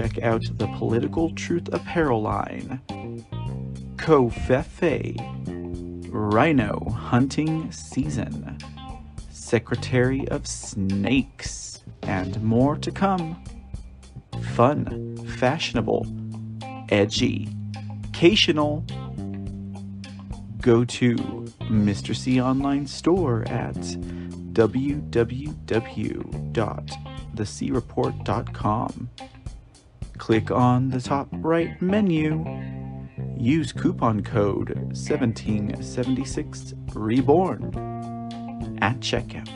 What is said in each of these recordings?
check out the Political Truth apparel line, Covfefe, RINO Hunting Season, Secretary of Snakes, and more to come. Fun, fashionable, edgy, occasional. Go to Mr. C Online Store at www.thecreport.com. Click on the top right menu. Use coupon code 1776 Reborn at checkout.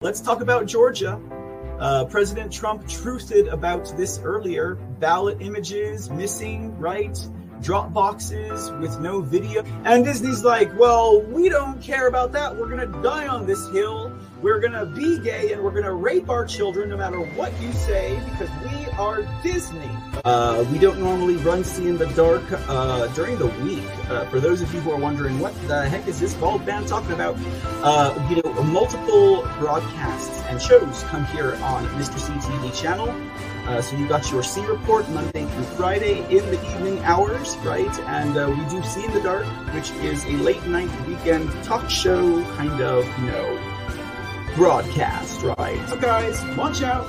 Let's talk about Georgia. Uh, President Trump truthed about this earlier. Ballot images missing, right? Drop boxes with no video. And Disney's like, well, we don't care about that. We're going to die on this hill. We're going to be gay and we're going to rape our children no matter what you say because we are Disney. Uh, we don't normally run See in the Dark uh, during the week. Uh, for those of you who are wondering, what the heck is this bald man talking about? Uh, you know, multiple broadcasts and shows come here on Mr. C TV channel. Uh, so you got your C report Monday through Friday in the evening hours, right? And uh, we do See in the Dark, which is a late night weekend talk show kind of, you know, broadcast, right? So guys, watch out.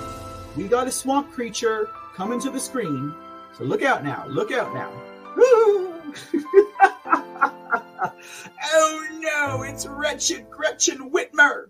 We got a swamp creature coming to the screen. So look out now. Look out now. oh no, it's wretched Gretchen Whitmer.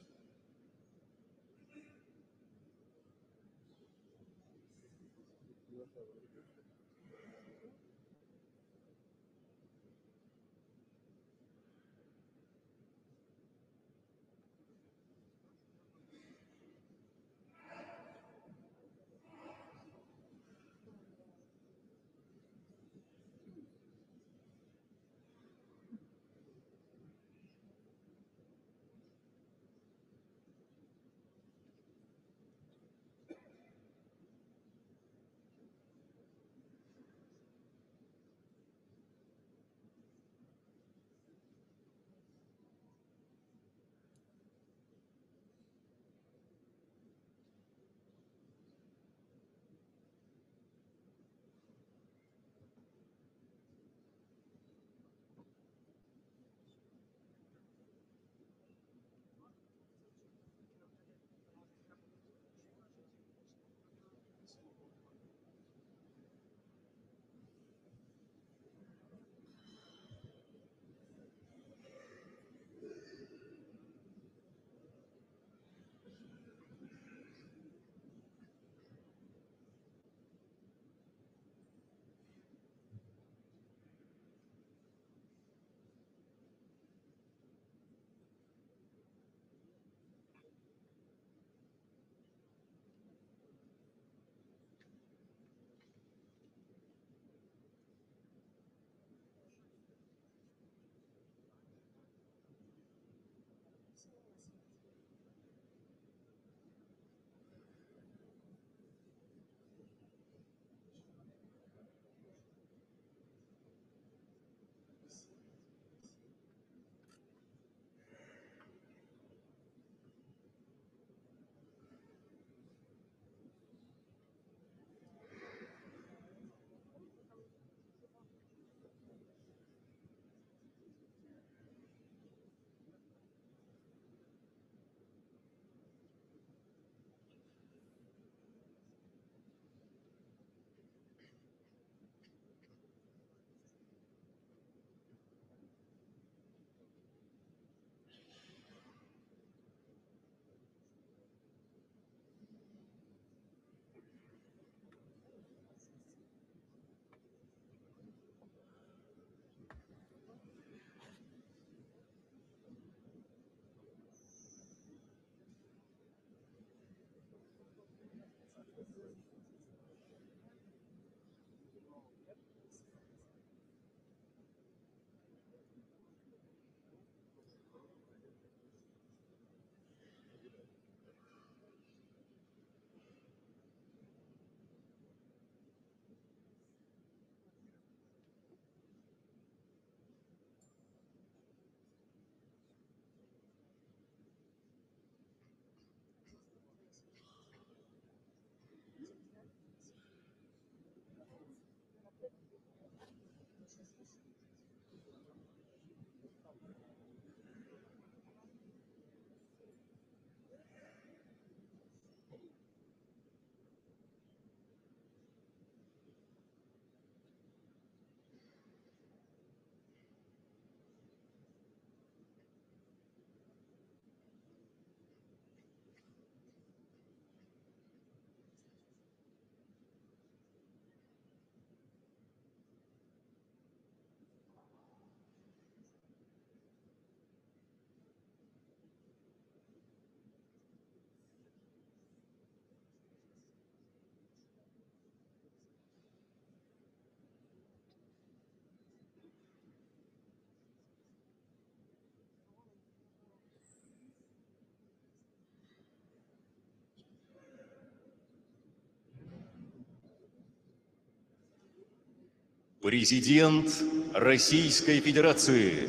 Президент Российской Федерации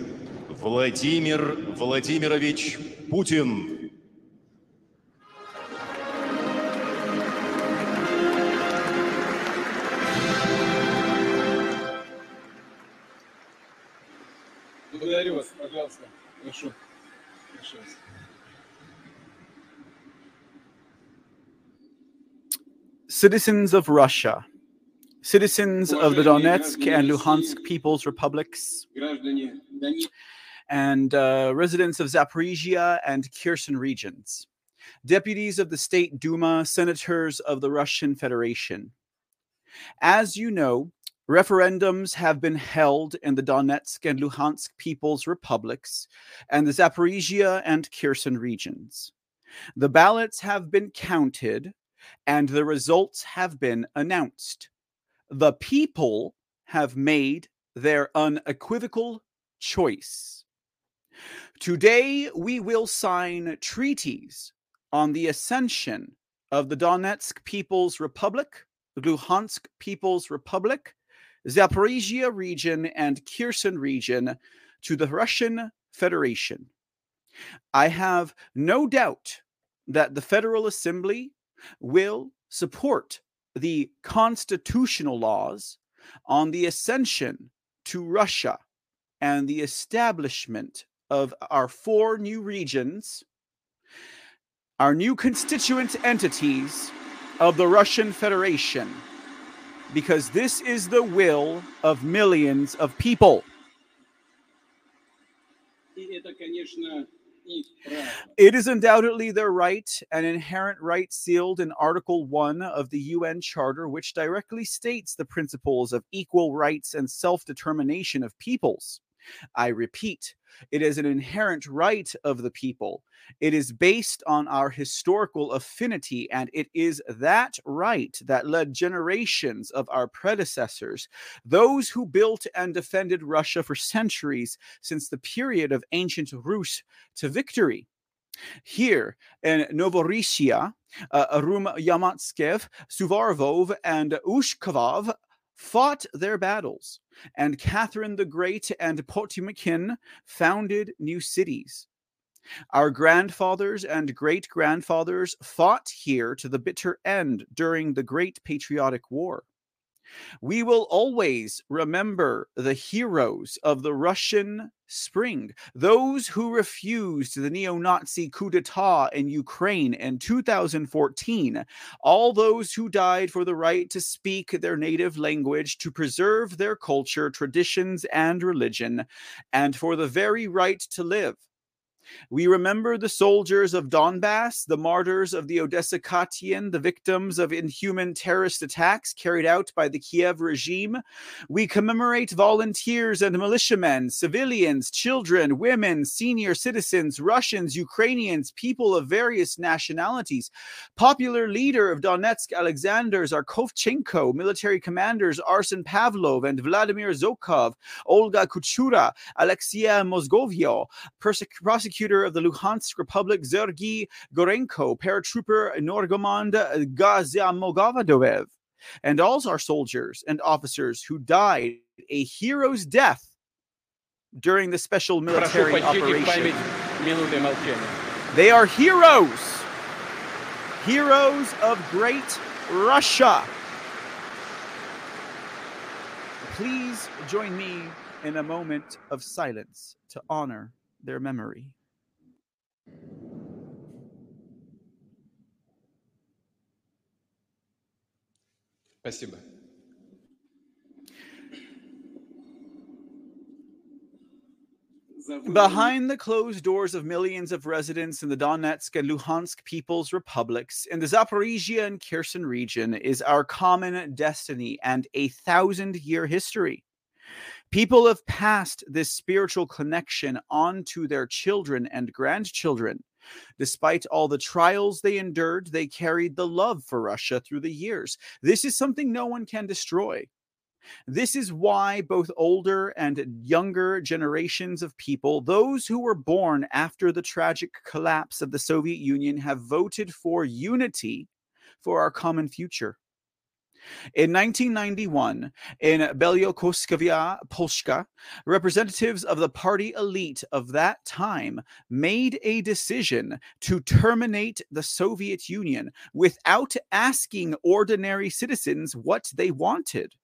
Владимир Владимирович Путин. Благодарю вас, пожалуйста. Прошу. Прошу вас. Citizens of Russia, citizens of the Donetsk and Luhansk People's Republics, and uh, residents of Zaporizhia and Kherson regions, deputies of the State Duma, senators of the Russian Federation. As you know, referendums have been held in the Donetsk and Luhansk People's Republics and the Zaporizhia and Kherson regions. The ballots have been counted and the results have been announced. The people have made their unequivocal choice. Today, we will sign treaties on the ascension of the Donetsk People's Republic, the Luhansk People's Republic, Zaporizhia region, and Kherson region to the Russian Federation. I have no doubt that the Federal Assembly will support the constitutional laws on the ascension to Russia and the establishment of our four new regions, our new constituent entities of the Russian Federation, because this is the will of millions of people. It is undoubtedly their right, an inherent right sealed in Article 1 of the UN Charter, which directly states the principles of equal rights and self determination of peoples. I repeat, it is an inherent right of the people. It is based on our historical affinity, and it is that right that led generations of our predecessors, those who built and defended Russia for centuries since the period of ancient Rus, to victory. Here in Novorossiya, uh, Rum Yamatskev, and Ushkovov fought their battles, and Catherine the Great and Potemkin founded new cities. Our grandfathers and great grandfathers fought here to the bitter end during the Great Patriotic War. We will always remember the heroes of the Russian Spring, those who refused the neo Nazi coup d'etat in Ukraine in 2014, all those who died for the right to speak their native language, to preserve their culture, traditions, and religion, and for the very right to live. We remember the soldiers of Donbass, the martyrs of the Odessa Khatyn, the victims of inhuman terrorist attacks carried out by the Kiev regime. We commemorate volunteers and militiamen, civilians, children, women, senior citizens, Russians, Ukrainians, people of various nationalities. Popular leader of Donetsk, Alexander Zakharchenko, military commanders Arsen Pavlov and Vladimir Zokov, Olga Kochura, Alexei Mozgovoi, prosecutor prosecutor of the Luhansk Republic, Sergei Gorenko, paratrooper Nurmagomed uh, Gadzhimagomedov, and all our soldiers and officers who died a hero's death during the special military operation. They are heroes, heroes of great Russia. Please join me in a moment of silence to honor their memory. Спасибо. Behind the closed doors of millions of residents in the Donetsk and Luhansk People's Republics, in the Zaporizhia and Kherson region, is our common destiny and a thousand year history. People have passed this spiritual connection on to their children and grandchildren. Despite all the trials they endured, they carried the love for Russia through the years. This is something no one can destroy. This is why both older and younger generations of people, those who were born after the tragic collapse of the Soviet Union, have voted for unity for our common future. In 1991, in Belovezhskaya Pushcha, representatives of the party elite of that time made a decision to terminate the Soviet Union without asking ordinary citizens what they wanted.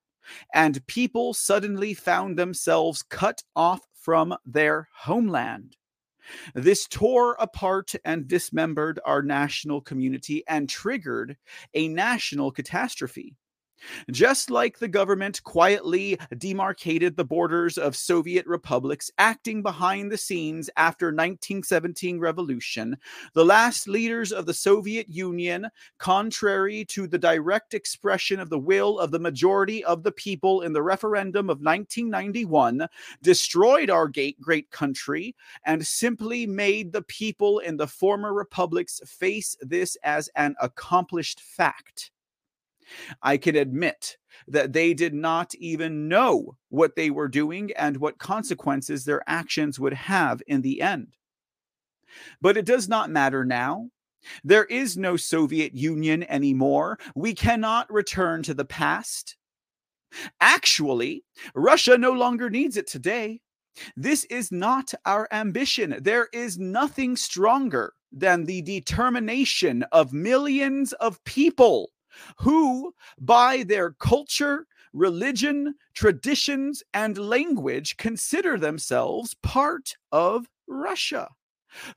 And people suddenly found themselves cut off from their homeland. This tore apart and dismembered our national community and triggered a national catastrophe. Just like the government quietly demarcated the borders of Soviet republics, acting behind the scenes after 1917 revolution, the last leaders of the Soviet Union, contrary to the direct expression of the will of the majority of the people in the referendum of 1991, destroyed our great country and simply made the people in the former republics face this as an accomplished fact. I can admit that they did not even know what they were doing and what consequences their actions would have in the end. But it does not matter now. There is no Soviet Union anymore. We cannot return to the past. Actually, Russia no longer needs it today. This is not our ambition. There is nothing stronger than the determination of millions of people who, by their culture, religion, traditions, and language, consider themselves part of Russia.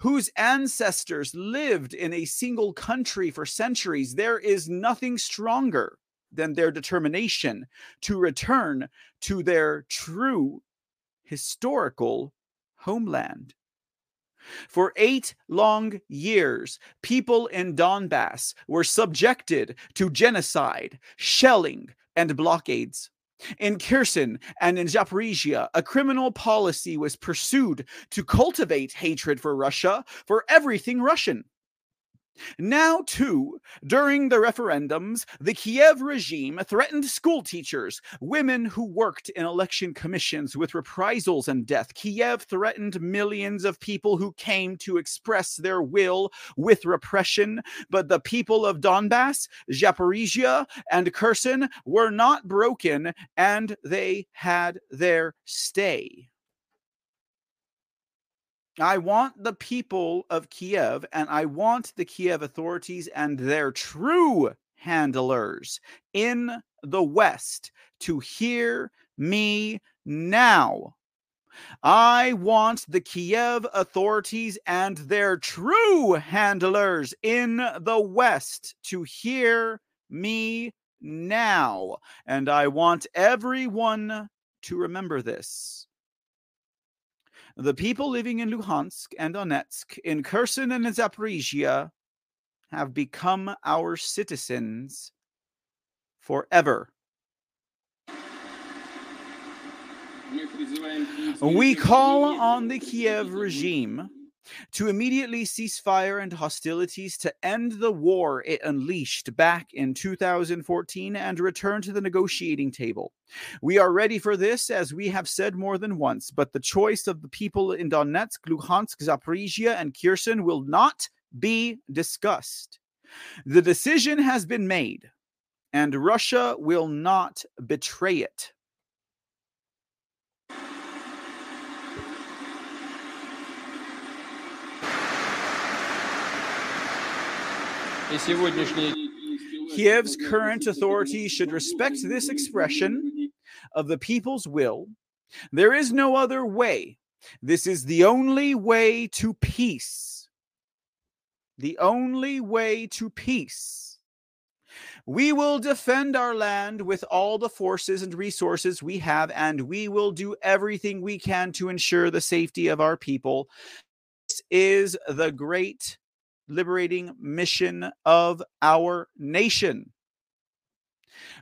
Whose ancestors lived in a single country for centuries, there is nothing stronger than their determination to return to their true historical homeland. For eight long years, people in Donbass were subjected to genocide, shelling, and blockades. In Kherson and in Zaporizhia, a criminal policy was pursued to cultivate hatred for Russia, for everything Russian. Now, too, during the referendums, the Kiev regime threatened school teachers, women who worked in election commissions with reprisals and death. Kiev threatened millions of people who came to express their will with repression. But the people of Donbass, Zaporizhia, and Kherson were not broken, and they had their stay. I want the people of Kiev and I want the Kiev authorities and their true handlers in the West to hear me now. I want the Kiev authorities and their true handlers in the West to hear me now. And I want everyone to remember this. The people living in Luhansk and Donetsk, in Kherson and Zaporizhia, have become our citizens forever. We call on the Kiev regime to immediately cease fire and hostilities to end the war it unleashed back in 2014 and return to the negotiating table. We are ready for this, as we have said more than once, but the choice of the people in Donetsk, Luhansk, Zaporizhia, and Kherson will not be discussed. The decision has been made, and Russia will not betray it. Kiev's current authorities should respect this expression of the people's will. There is no other way. This is the only way to peace. The only way to peace. We will defend our land with all the forces and resources we have, and we will do everything we can to ensure the safety of our people. This is the great liberating mission of our nation.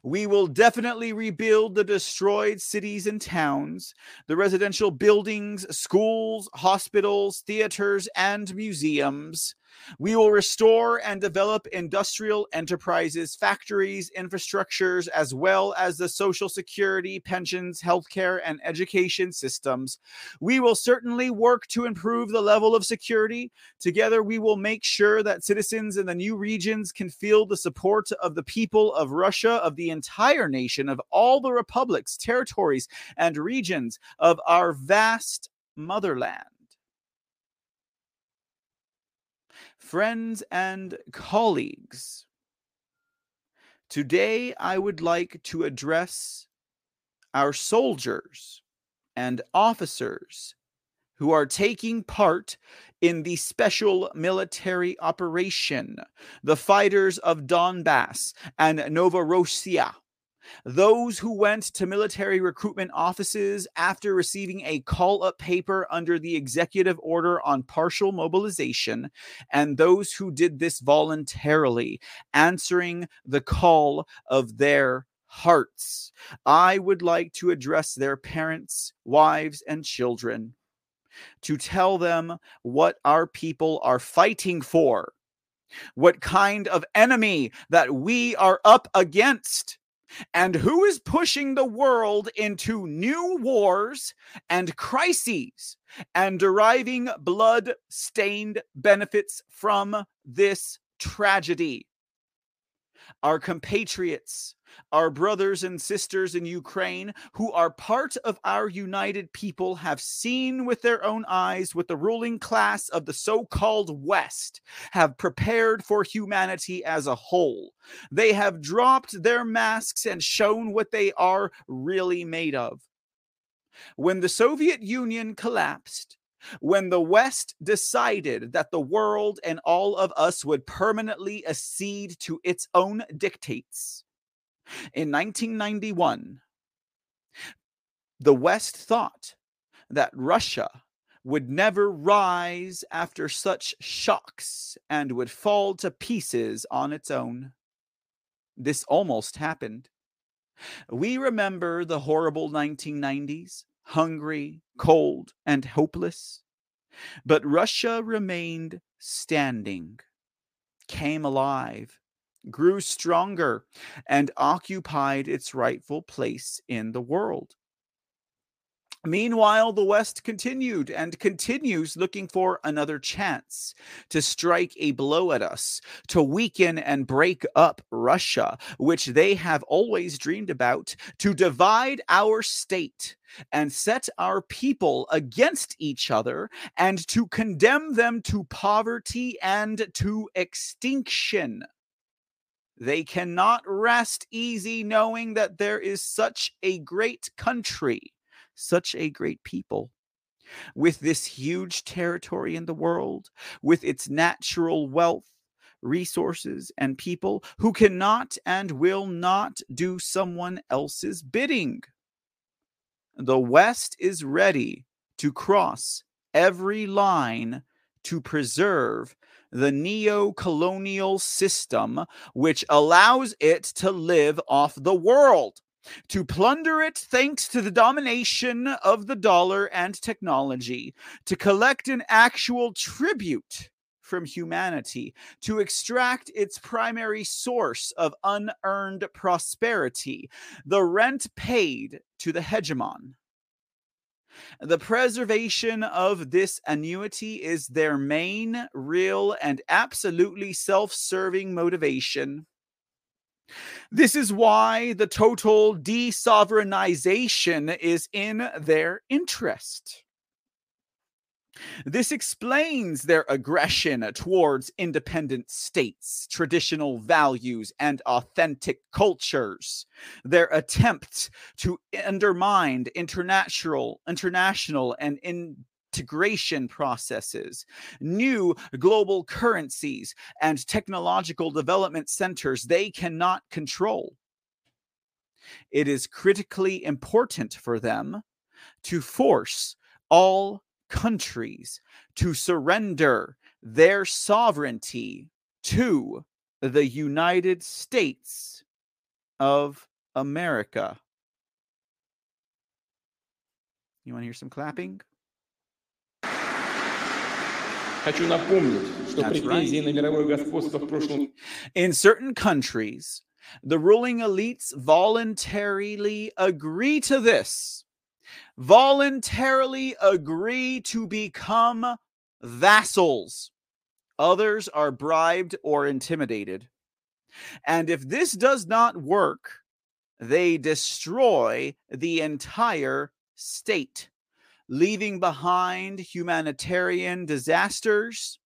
We will definitely rebuild the destroyed cities and towns, the residential buildings, schools, hospitals, theaters, and museums. We will restore and develop industrial enterprises, factories, infrastructures, as well as the social security, pensions, healthcare, and education systems. We will certainly work to improve the level of security. Together, we will make sure that citizens in the new regions can feel the support of the people of Russia, of the entire nation, of all the republics, territories, and regions of our vast motherland. Friends and colleagues. Today, I would like to address our soldiers and officers who are taking part in the special military operation, the fighters of Donbass and Novorossiya. Those who went to military recruitment offices after receiving a call up paper under the executive order on partial mobilization, and those who did this voluntarily, answering the call of their hearts. I would like to address their parents, wives, and children to tell them what our people are fighting for, what kind of enemy that we are up against. And who is pushing the world into new wars and crises and deriving blood stained benefits from this tragedy? Our compatriots, our brothers and sisters in Ukraine, who are part of our united people, have seen with their own eyes what the ruling class of the so called West have prepared for humanity as a whole. They have dropped their masks and shown what they are really made of. When the Soviet Union collapsed, when the West decided that the world and all of us would permanently accede to its own dictates, in 1991, the West thought that Russia would never rise after such shocks and would fall to pieces on its own. This almost happened. We remember the horrible 1990s, hungry, cold, and hopeless. But Russia remained standing, came alive, grew stronger, and occupied its rightful place in the world. Meanwhile, the West continued and continues looking for another chance to strike a blow at us, to weaken and break up Russia, which they have always dreamed about, to divide our state and set our people against each other, and to condemn them to poverty and to extinction. They cannot rest easy knowing that there is such a great country, such a great people. With this huge territory in the world, with its natural wealth, resources, and people who cannot and will not do someone else's bidding. The West is ready to cross every line to preserve the neo colonial system, which allows it to live off the world. To plunder it thanks to the domination of the dollar and technology, to collect an actual tribute from humanity, to extract its primary source of unearned prosperity, the rent paid to the hegemon. The preservation of this annuity is their main, real, and absolutely self serving motivation. This is why the total desovereignization is in their interest. This explains their aggression towards independent states, traditional values, and authentic cultures. Their attempt to undermine international, international and integration processes, new global currencies, and technological development centers they cannot control. It is critically important for them to force all countries to surrender their sovereignty to the United States of America. You want to hear some clapping? Right. In certain countries, the ruling elites voluntarily agree to this voluntarily agree to become vassals. Others are bribed or intimidated. And if this does not work, they destroy the entire state, leaving behind humanitarian disasters,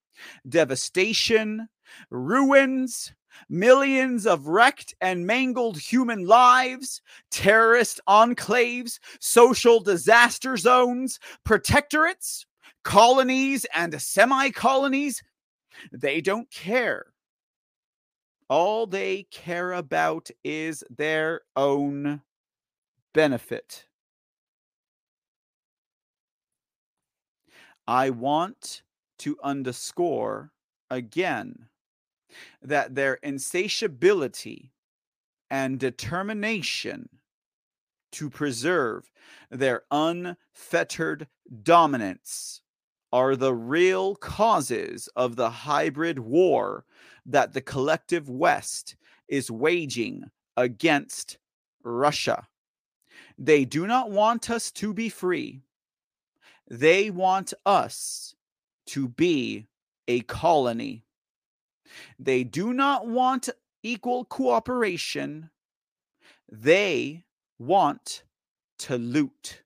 devastation, ruins, millions of wrecked and mangled human lives, terrorist enclaves, social disaster zones, protectorates, colonies, and semi colonies. They don't care. All they care about is their own benefit. I want to underscore again that their insatiability and determination to preserve their unfettered dominance are the real causes of the hybrid war that the collective West is waging against Russia. They do not want us to be free. They want us to be a colony. They do not want equal cooperation. They want to loot.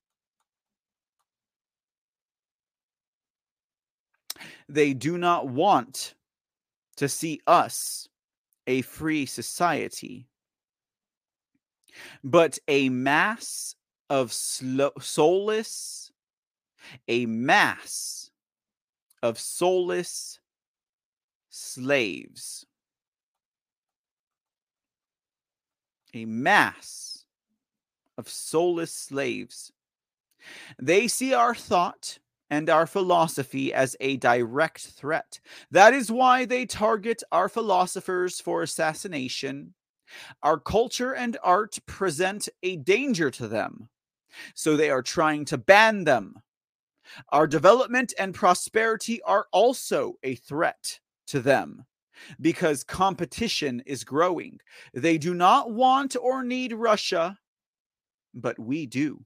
They do not want to see us a free society, but a mass of soulless, a mass of soulless slaves. A mass of soulless slaves. They see our thought and our philosophy as a direct threat. That is why they target our philosophers for assassination. Our culture and art present a danger to them, so they are trying to ban them. Our development and prosperity are also a threat to them because competition is growing. They do not want or need Russia, but we do.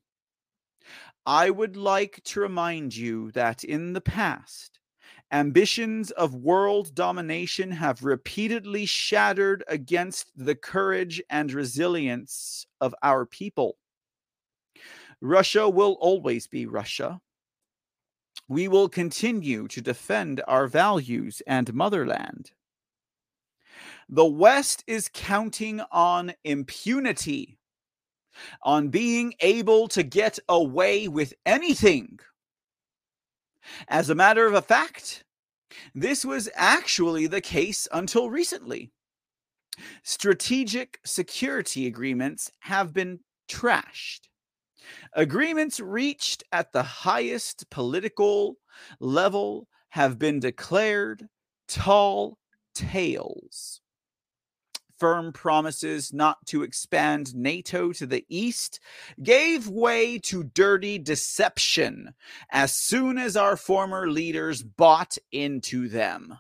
I would like to remind you that in the past, ambitions of world domination have repeatedly shattered against the courage and resilience of our people. Russia will always be Russia. We will continue to defend our values and motherland. The West is counting on impunity on being able to get away with anything. As a matter of a fact, this was actually the case until recently. Strategic security agreements have been trashed. Agreements reached at the highest political level have been declared tall tales firm promises not to expand NATO to the east gave way to dirty deception as soon as our former leaders bought into them.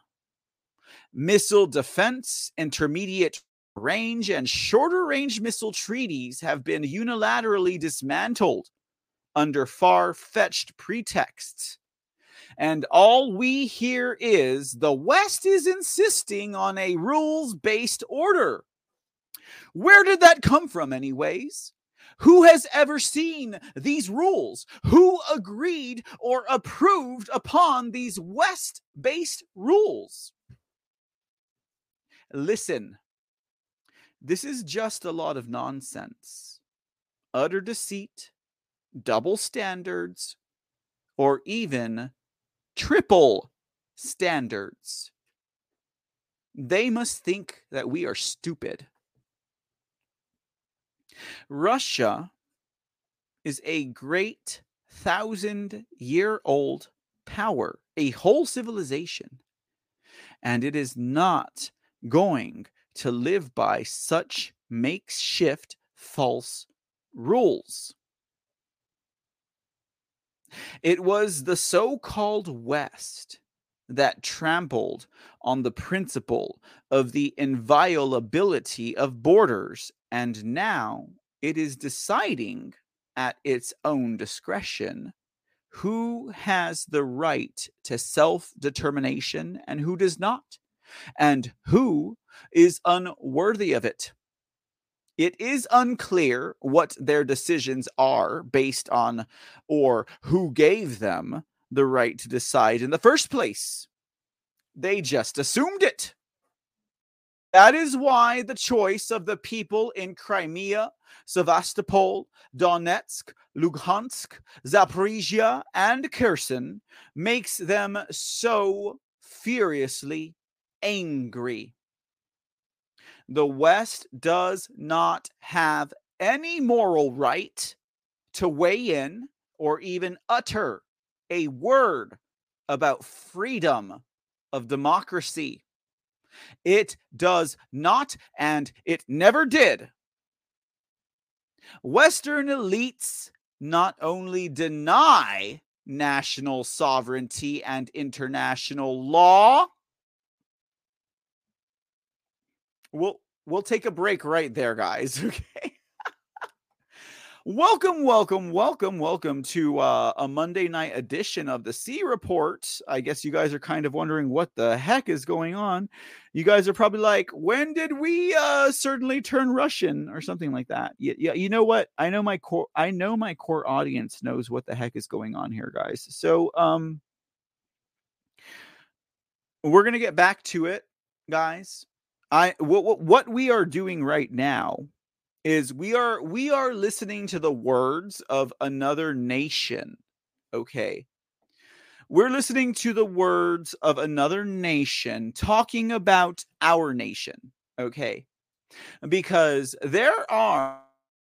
Missile defense, intermediate range, and shorter range missile treaties have been unilaterally dismantled under far fetched pretexts and all we hear is the West is insisting on a rules based order. Where did that come from, anyways? Who has ever seen these rules? Who agreed or approved upon these West based rules? Listen, this is just a lot of nonsense, utter deceit, double standards, or even triple standards. They must think that we are stupid. Russia is a great thousand year old power, a whole civilization. And it is not going to live by such makeshift false rules. It was the so called West that trampled on the principle of the inviolability of borders, and now it is deciding at its own discretion who has the right to self determination and who does not, and who is unworthy of it. It is unclear what their decisions are based on or who gave them the right to decide in the first place. They just assumed it. That is why the choice of the people in Crimea, Sevastopol, Donetsk, Luhansk, Zaporizhia, and Kherson makes them so furiously angry. the West does not have any moral right to weigh in or even utter a word about freedom of democracy. It does not, and it never did. Western elites not only deny national sovereignty and international law. We'll we'll take a break right there, guys. Okay. welcome, welcome, welcome, welcome to uh, a Monday night edition of the C Report. I guess you guys are kind of wondering what the heck is going on. You guys are probably like, when did we uh, certainly turn Russian or something like that? Yeah, yeah. You know what? I know my core. I know my core audience knows what the heck is going on here, guys. So, um, we're gonna get back to it, guys. I what what, what we are doing right now is we are we are listening to the words of another nation. Okay. We're listening to the words of another nation talking about our nation. Okay. Because there are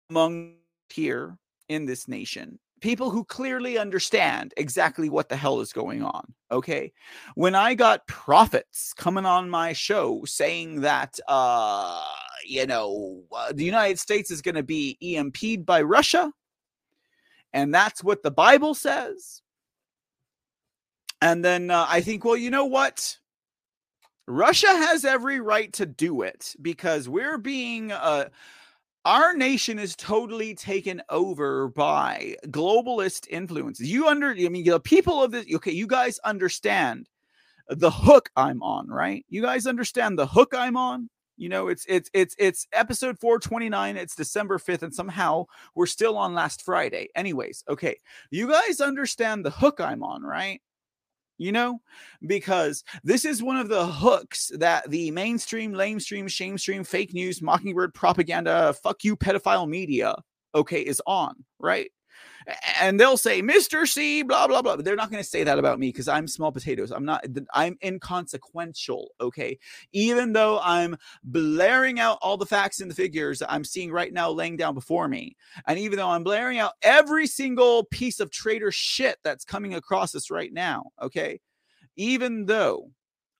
among here in this nation people who clearly understand exactly what the hell is going on. Okay. When I got prophets coming on my show saying that, uh, you know, uh, the United States is going to be EMP'd by Russia, and that's what the Bible says. And then uh, I think, well, you know what? Russia has every right to do it because we're being uh, our nation is totally taken over by globalist influences. You under, I mean, the people of this, okay, you guys understand the hook I'm on, right? You guys understand the hook I'm on? You know, it's it's it's it's episode 429. It's December 5th, and somehow we're still on last Friday. Anyways, okay, you guys understand the hook I'm on, right? You know? Because this is one of the hooks that the mainstream lamestream shamestream fake news mockingbird propaganda fuck you pedophile media okay is on right and they'll say mr c blah blah blah but they're not going to say that about me because i'm small potatoes. I'm not i'm inconsequential okay? Even though i'm blaring out all the facts and the figures i'm seeing right now laying down before me and even though i'm blaring out every single piece of traitor shit that's coming across us right now okay? Even though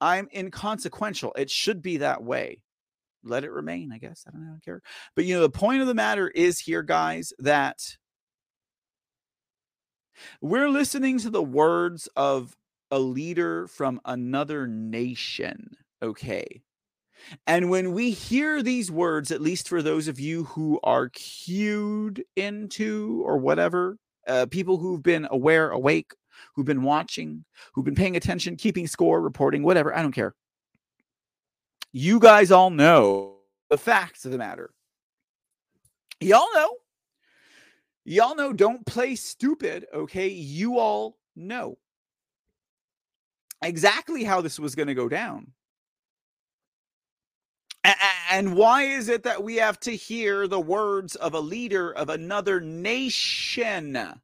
i'm inconsequential it should be that way. Let it remain i guess. I don't, I don't care. But you know the point of the matter is here guys that we're listening to the words of a leader from another nation. Okay. And when we hear these words, at least for those of you who are cued into or whatever, uh, people who've been aware, awake, who've been watching, who've been paying attention, keeping score, reporting, whatever, I don't care. You guys all know the facts of the matter. Y'all know Y'all know don't play stupid, okay? You all know exactly how this was going to go down. And why is it that we have to hear the words of a leader of another nation,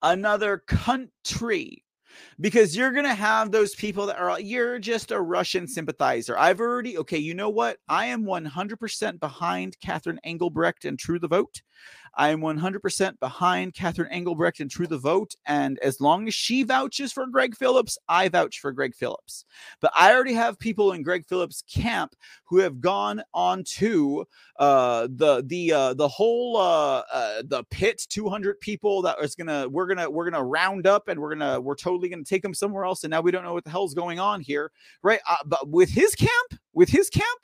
another country? Because you're going to have those people that are, you're just a Russian sympathizer. I've already, okay, you know what? I am 100% behind Catherine Engelbrecht and True the Vote. I am 100% behind Catherine Engelbrecht and True the Vote. And as long as she vouches for Greg Phillips, I vouch for Greg Phillips. But I already have people in Greg Phillips' camp who have gone on to uh, the the uh, the whole uh, uh, the pit 200 people that is gonna we're gonna we're gonna round up and we're gonna we're totally gonna take him somewhere else. And now we don't know what the hell's going on here, right? Uh, but with his camp, with his camp,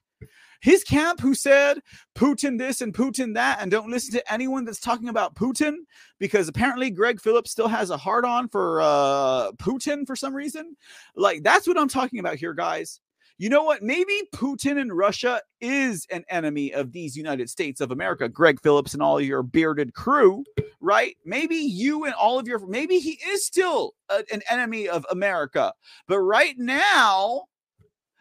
his camp who said Putin this and Putin that, and don't listen to anyone that's talking about Putin because apparently Greg Phillips still has a hard on for uh, Putin for some reason. Like, that's what I'm talking about here, guys. You know what? Maybe Putin and Russia is an enemy of these United States of America, Greg Phillips and all your bearded crew, right? Maybe you and all of your, maybe he is still a, an enemy of America. But right now,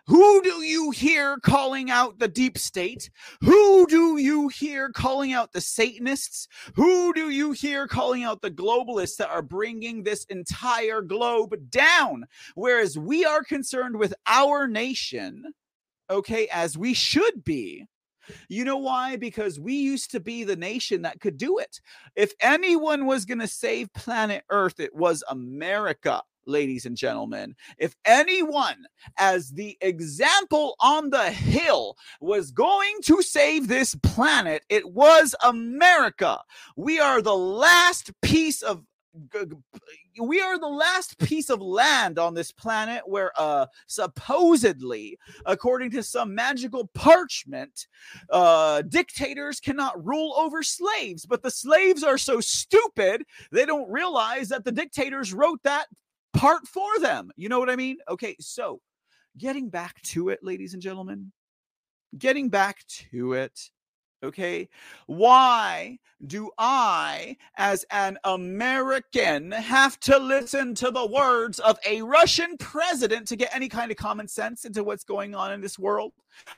who do you hear calling out the deep state? Who do you hear calling out the Satanists? Who do you hear calling out the globalists that are bringing this entire globe down? Whereas we are concerned with our nation, okay, as we should be, You know why? Because we used to be the nation that could do it. If anyone was going to save planet Earth, it was America ladies and gentlemen. If anyone, as the example on the hill, was going to save this planet, it was America. We are the last piece of we are the last piece of land on this planet where uh supposedly according to some magical parchment uh dictators cannot rule over slaves but the slaves are so stupid they don't realize that the dictators wrote that part for them you know what i mean okay so getting back to it ladies and gentlemen getting back to it Okay. Why do I, as an American, have to listen to the words of a Russian president to get any kind of common sense into what's going on in this world?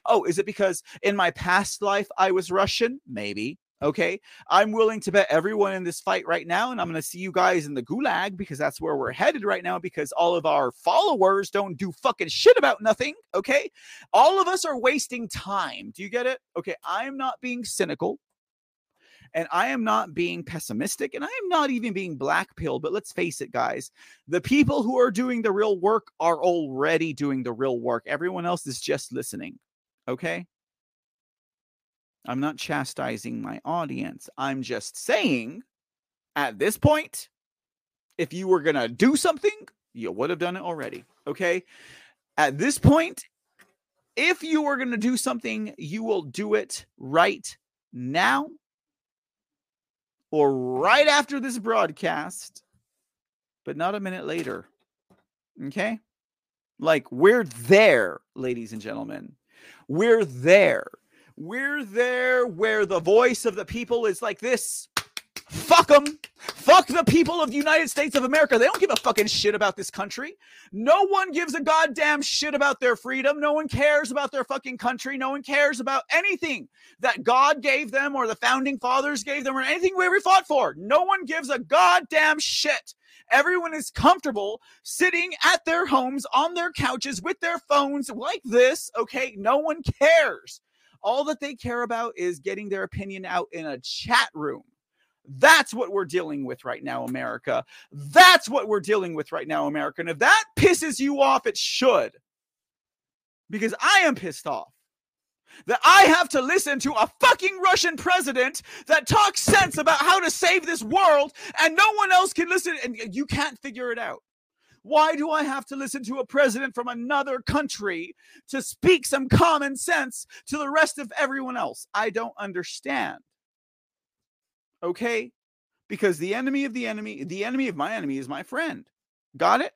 Oh, is it because in my past life I was Russian? Maybe. Okay. I'm willing to bet everyone in this fight right now, and I'm going to see you guys in the gulag because that's where we're headed right now because all of our followers don't do fucking shit about nothing. Okay. All of us are wasting time. Do you get it? Okay. I'm not being cynical and I am not being pessimistic and I am not even being black pilled. But let's face it, guys, the people who are doing the real work are already doing the real work. Everyone else is just listening. Okay. I'm not chastising my audience. I'm just saying at this point, if you were going to do something, you would have done it already. Okay. At this point, if you were going to do something, you will do it right now or right after this broadcast, but not a minute later. Okay. Like we're there, ladies and gentlemen. We're there. We're there where the voice of the people is like this. Fuck them. Fuck the people of the United States of America. They don't give a fucking shit about this country. No one gives a goddamn shit about their freedom. No one cares about their fucking country. No one cares about anything that God gave them or the founding fathers gave them or anything we ever fought for. No one gives a goddamn shit. Everyone is comfortable sitting at their homes on their couches with their phones like this. Okay. No one cares. All that they care about is getting their opinion out in a chat room. That's what we're dealing with right now, America. That's what we're dealing with right now, America. And if that pisses you off, it should. Because I am pissed off that I have to listen to a fucking Russian president that talks sense about how to save this world and no one else can listen and you can't figure it out. Why do I have to listen to a president from another country to speak some common sense to the rest of everyone else? I don't understand. Okay? Because the enemy of the enemy, the enemy of my enemy is my friend. Got it?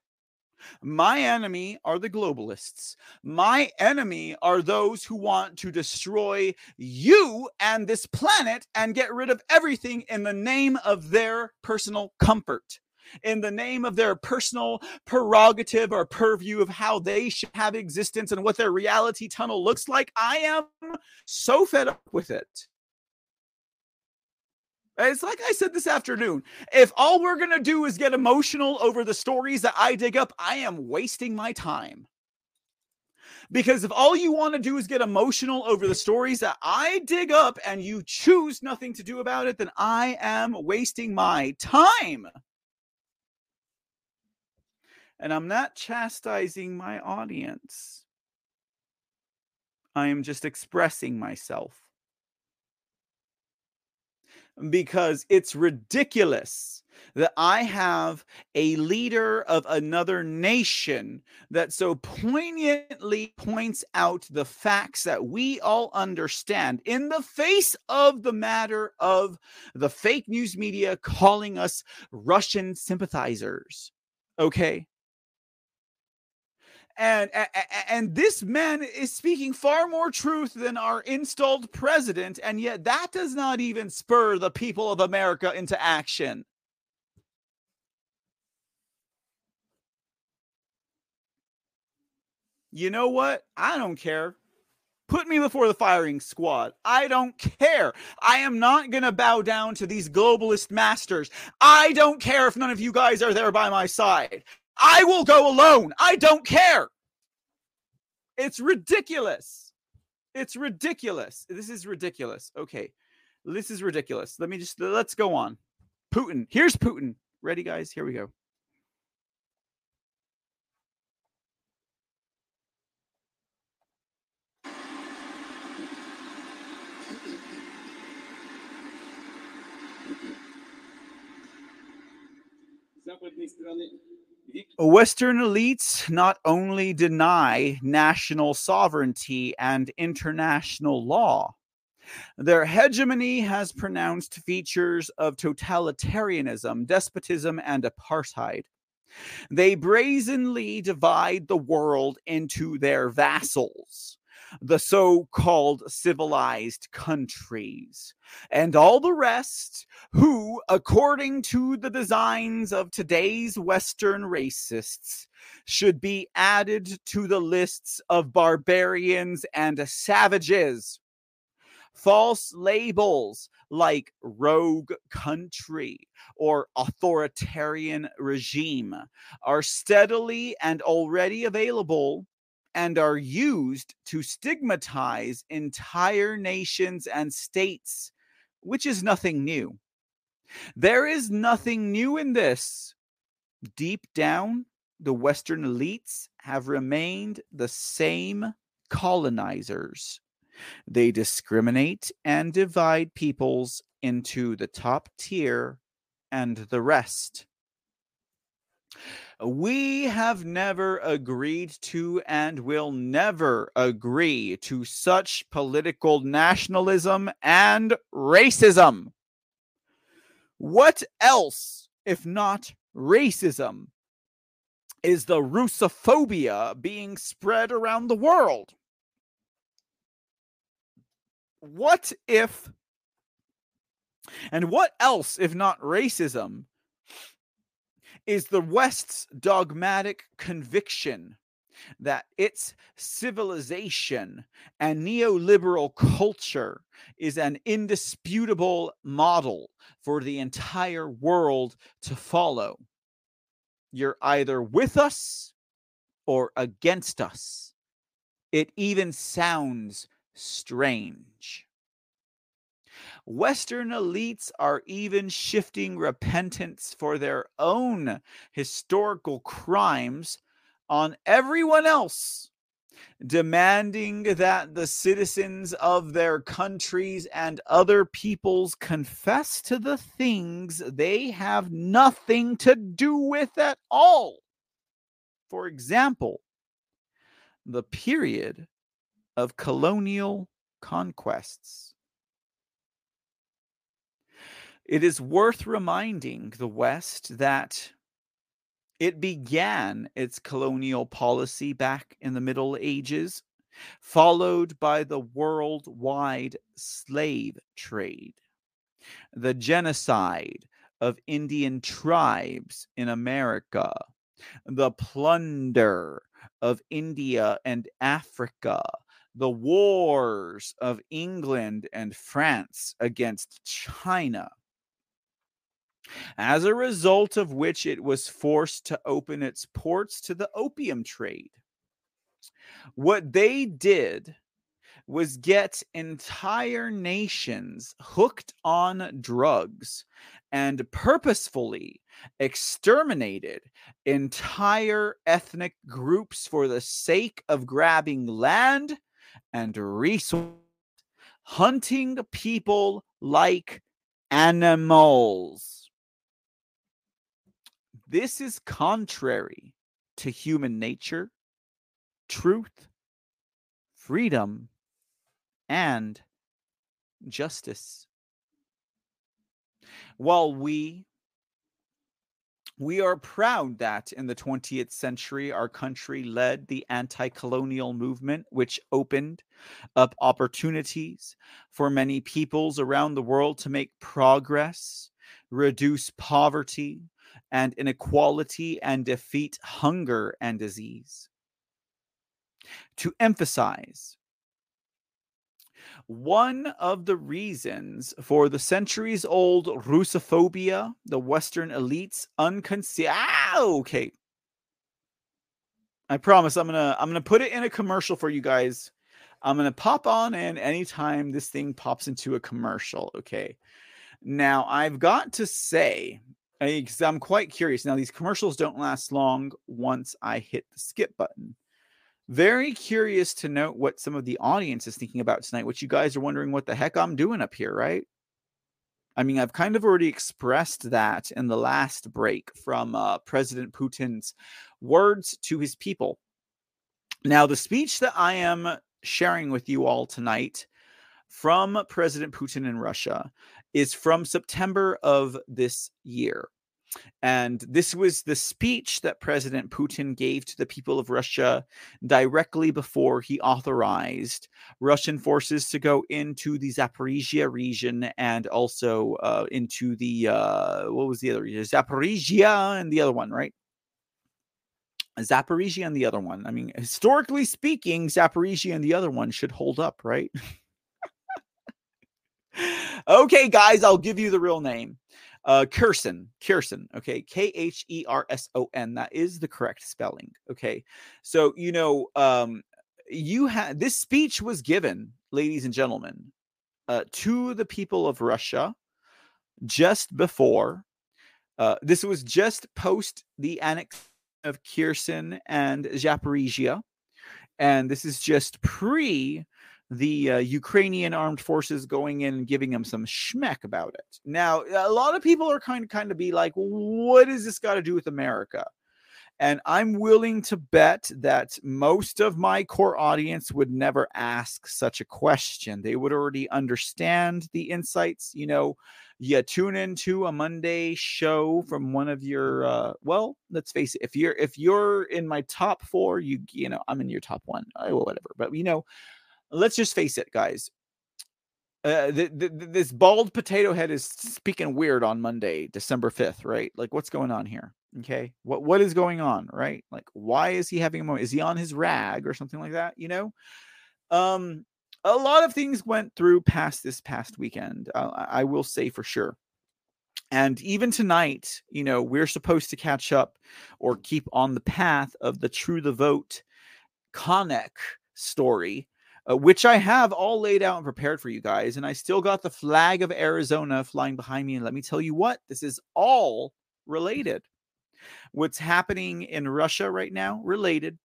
My enemy are the globalists. My enemy are those who want to destroy you and this planet and get rid of everything in the name of their personal comfort in the name of their personal prerogative or purview of how they should have existence and what their reality tunnel looks like. I am so fed up with it. It's like I said this afternoon. If all we're going to do is get emotional over the stories that I dig up, I am wasting my time. Because if all you want to do is get emotional over the stories that I dig up and you choose nothing to do about it, then I am wasting my time. And I'm not chastising my audience. I am just expressing myself. Because it's ridiculous that I have a leader of another nation that so poignantly points out the facts that we all understand in the face of the matter of the fake news media calling us Russian sympathizers. Okay and and this man is speaking far more truth than our installed president and yet that does not even spur the people of america into action. You know what? I don't care. Put me before the firing squad. I don't care. I am not going to bow down to these globalist masters. I don't care if none of you guys are there by my side I will go alone. I don't care. It's ridiculous. It's ridiculous. This is ridiculous. Okay. This is ridiculous. Let me just let's go on. Putin. Here's Putin. Ready, guys? Here we go. западной страны Western elites not only deny national sovereignty and international law, their hegemony has pronounced features of totalitarianism, despotism, and apartheid. They brazenly divide the world into their vassals, the so called civilized countries, and all the rest who, according to the designs of today's Western racists, should be added to the lists of barbarians and savages. False labels like rogue country or authoritarian regime are steadily and already available and are used to stigmatize entire nations and states, which is nothing new. There is nothing new in this. Deep down, the Western elites have remained the same colonizers. They discriminate and divide peoples into the top tier and the rest. We have never agreed to and will never agree to such political nationalism and racism. What else, if not racism, is the Russophobia being spread around the world? What if, and what else, if not racism, is the West's dogmatic conviction that its civilization and neoliberal culture is an indisputable model for the entire world to follow. You're either with us or against us. It even sounds strange. Western elites are even shifting repentance for their own historical crimes on everyone else, demanding that the citizens of their countries and other peoples confess to the things they have nothing to do with at all. For example, the period of colonial conquests. It is worth reminding the West that it began its colonial policy back in the Middle Ages, followed by the worldwide slave trade, the genocide of Indian tribes in America, the plunder of India and Africa, the wars of England and France against China as a result of which it was forced to open its ports to the opium trade. What they did was get entire nations hooked on drugs and purposefully exterminated entire ethnic groups for the sake of grabbing land and resources, hunting people like animals. This is contrary to human nature, truth, freedom, and justice. While we we are proud that in the 20th century, our country led the anti colonial movement, which opened up opportunities for many peoples around the world to make progress, reduce poverty, and inequality and defeat hunger and disease. To emphasize, one of the reasons for the centuries old Russophobia, the Western elites unconcealed. Ah, okay. I promise I'm gonna I'm gonna put it in a commercial for you guys. I'm gonna pop on in anytime this thing pops into a commercial. Okay. Now I've got to say, because I'm quite curious. Now these commercials don't last long once I hit the skip button. Very curious to note what some of the audience is thinking about tonight. Which you guys are wondering what the heck I'm doing up here, right? I mean, I've kind of already expressed that in the last break from uh, President Putin's words to his people. Now, the speech that I am sharing with you all tonight from President Putin in Russia is from September of this year. And this was the speech that President Putin gave to the people of Russia directly before he authorized Russian forces to go into the Zaporizhia region and also uh, into the, uh, what was the other region? Zaporizhia and the other one, right? Zaporizhia and the other one. I mean, historically speaking, Zaporizhia and the other one should hold up, right? okay, guys, I'll give you the real name. Uh, Kherson, Kherson, okay, K H E R S O N. That is the correct spelling. Okay, so you know, um, you had this speech was given, ladies and gentlemen, uh, to the people of Russia just before. Uh, this was just post the annex of Kherson and Zaporizhia, and this is just pre the uh, Ukrainian armed forces going in and giving them some schmeck about it. Now, a lot of people are kind of kind of be like, what does this got to do with America? And I'm willing to bet that most of my core audience would never ask such a question. They would already understand the insights. You know, you tune into a Monday show from one of your uh, well, let's face it, if you're if you're in my top four, you you know, I'm in your top one. Oh, whatever. But you know, let's just face it, guys. Uh, the, the, this bald potato head is speaking weird on Monday, December 5th, right? Like, what's going on here? Okay. What what is going on, right? Like, why is he having a moment? Is he on his rag or something like that? You know? Um, a lot of things went through past this past weekend. Uh, I will say for sure. And even tonight, you know, we're supposed to catch up or keep on the path of the True the Vote Konnech story uh, which I have all laid out and prepared for you guys. And I still got the flag of Arizona flying behind me. And let me tell you what, this is all related. What's happening in Russia right now, related.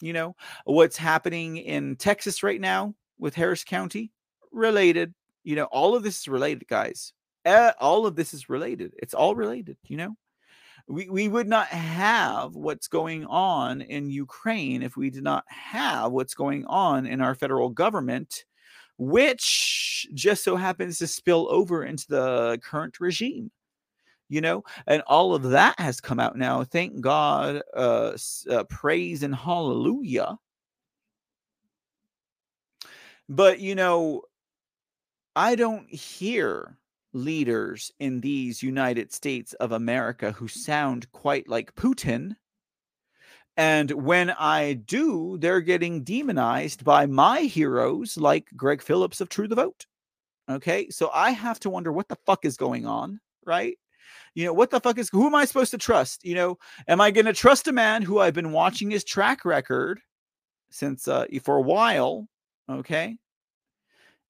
You know, what's happening in Texas right now with Harris County, related. You know, all of this is related, guys. Uh, all of this is related. It's all related, you know we, we would not have what's going on in Ukraine if we did not have what's going on in our federal government, which just so happens to spill over into the current regime. You know, and all of that has come out now. Thank God, uh, uh praise and hallelujah. But you know, I don't hear leaders in these United States of America who sound quite like Putin. And when I do, they're getting demonized by my heroes like Greg Phillips of True the Vote. Okay. So I have to wonder what the fuck is going on, right? You know, what the fuck is who am I supposed to trust? You know, am I going to trust a man who I've been watching his track record since uh, for a while? Okay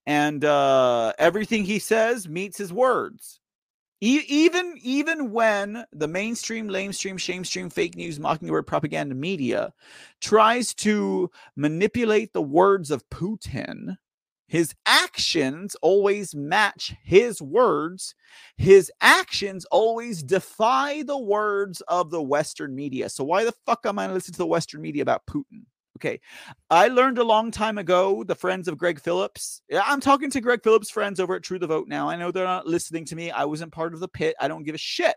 and uh, everything he says meets his words. E- even even when the mainstream, lamestream, shamestream, fake news, mockingbird propaganda media tries to manipulate the words of Putin, his actions always match his words. His actions always defy the words of the Western media. So why the fuck am I listening to the Western media about Putin? Okay. I learned a long time ago, the friends of Greg Phillips. I'm talking to Greg Phillips' friends over at True the Vote now. I know they're not listening to me. I wasn't part of the pit. I don't give a shit.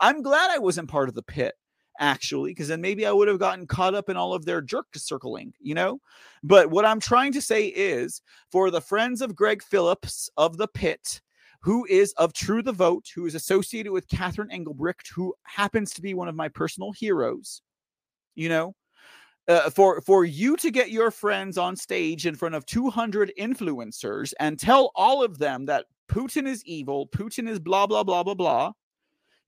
I'm glad I wasn't part of the pit, actually, because then maybe I would have gotten caught up in all of their jerk circling, you know? But what I'm trying to say is for the friends of Greg Phillips of the pit, who is of True the Vote, who is associated with Catherine Engelbrecht, who happens to be one of my personal heroes, you know? Uh, for for you to get your friends on stage in front of 200 influencers and tell all of them that Putin is evil, Putin is blah blah blah blah blah.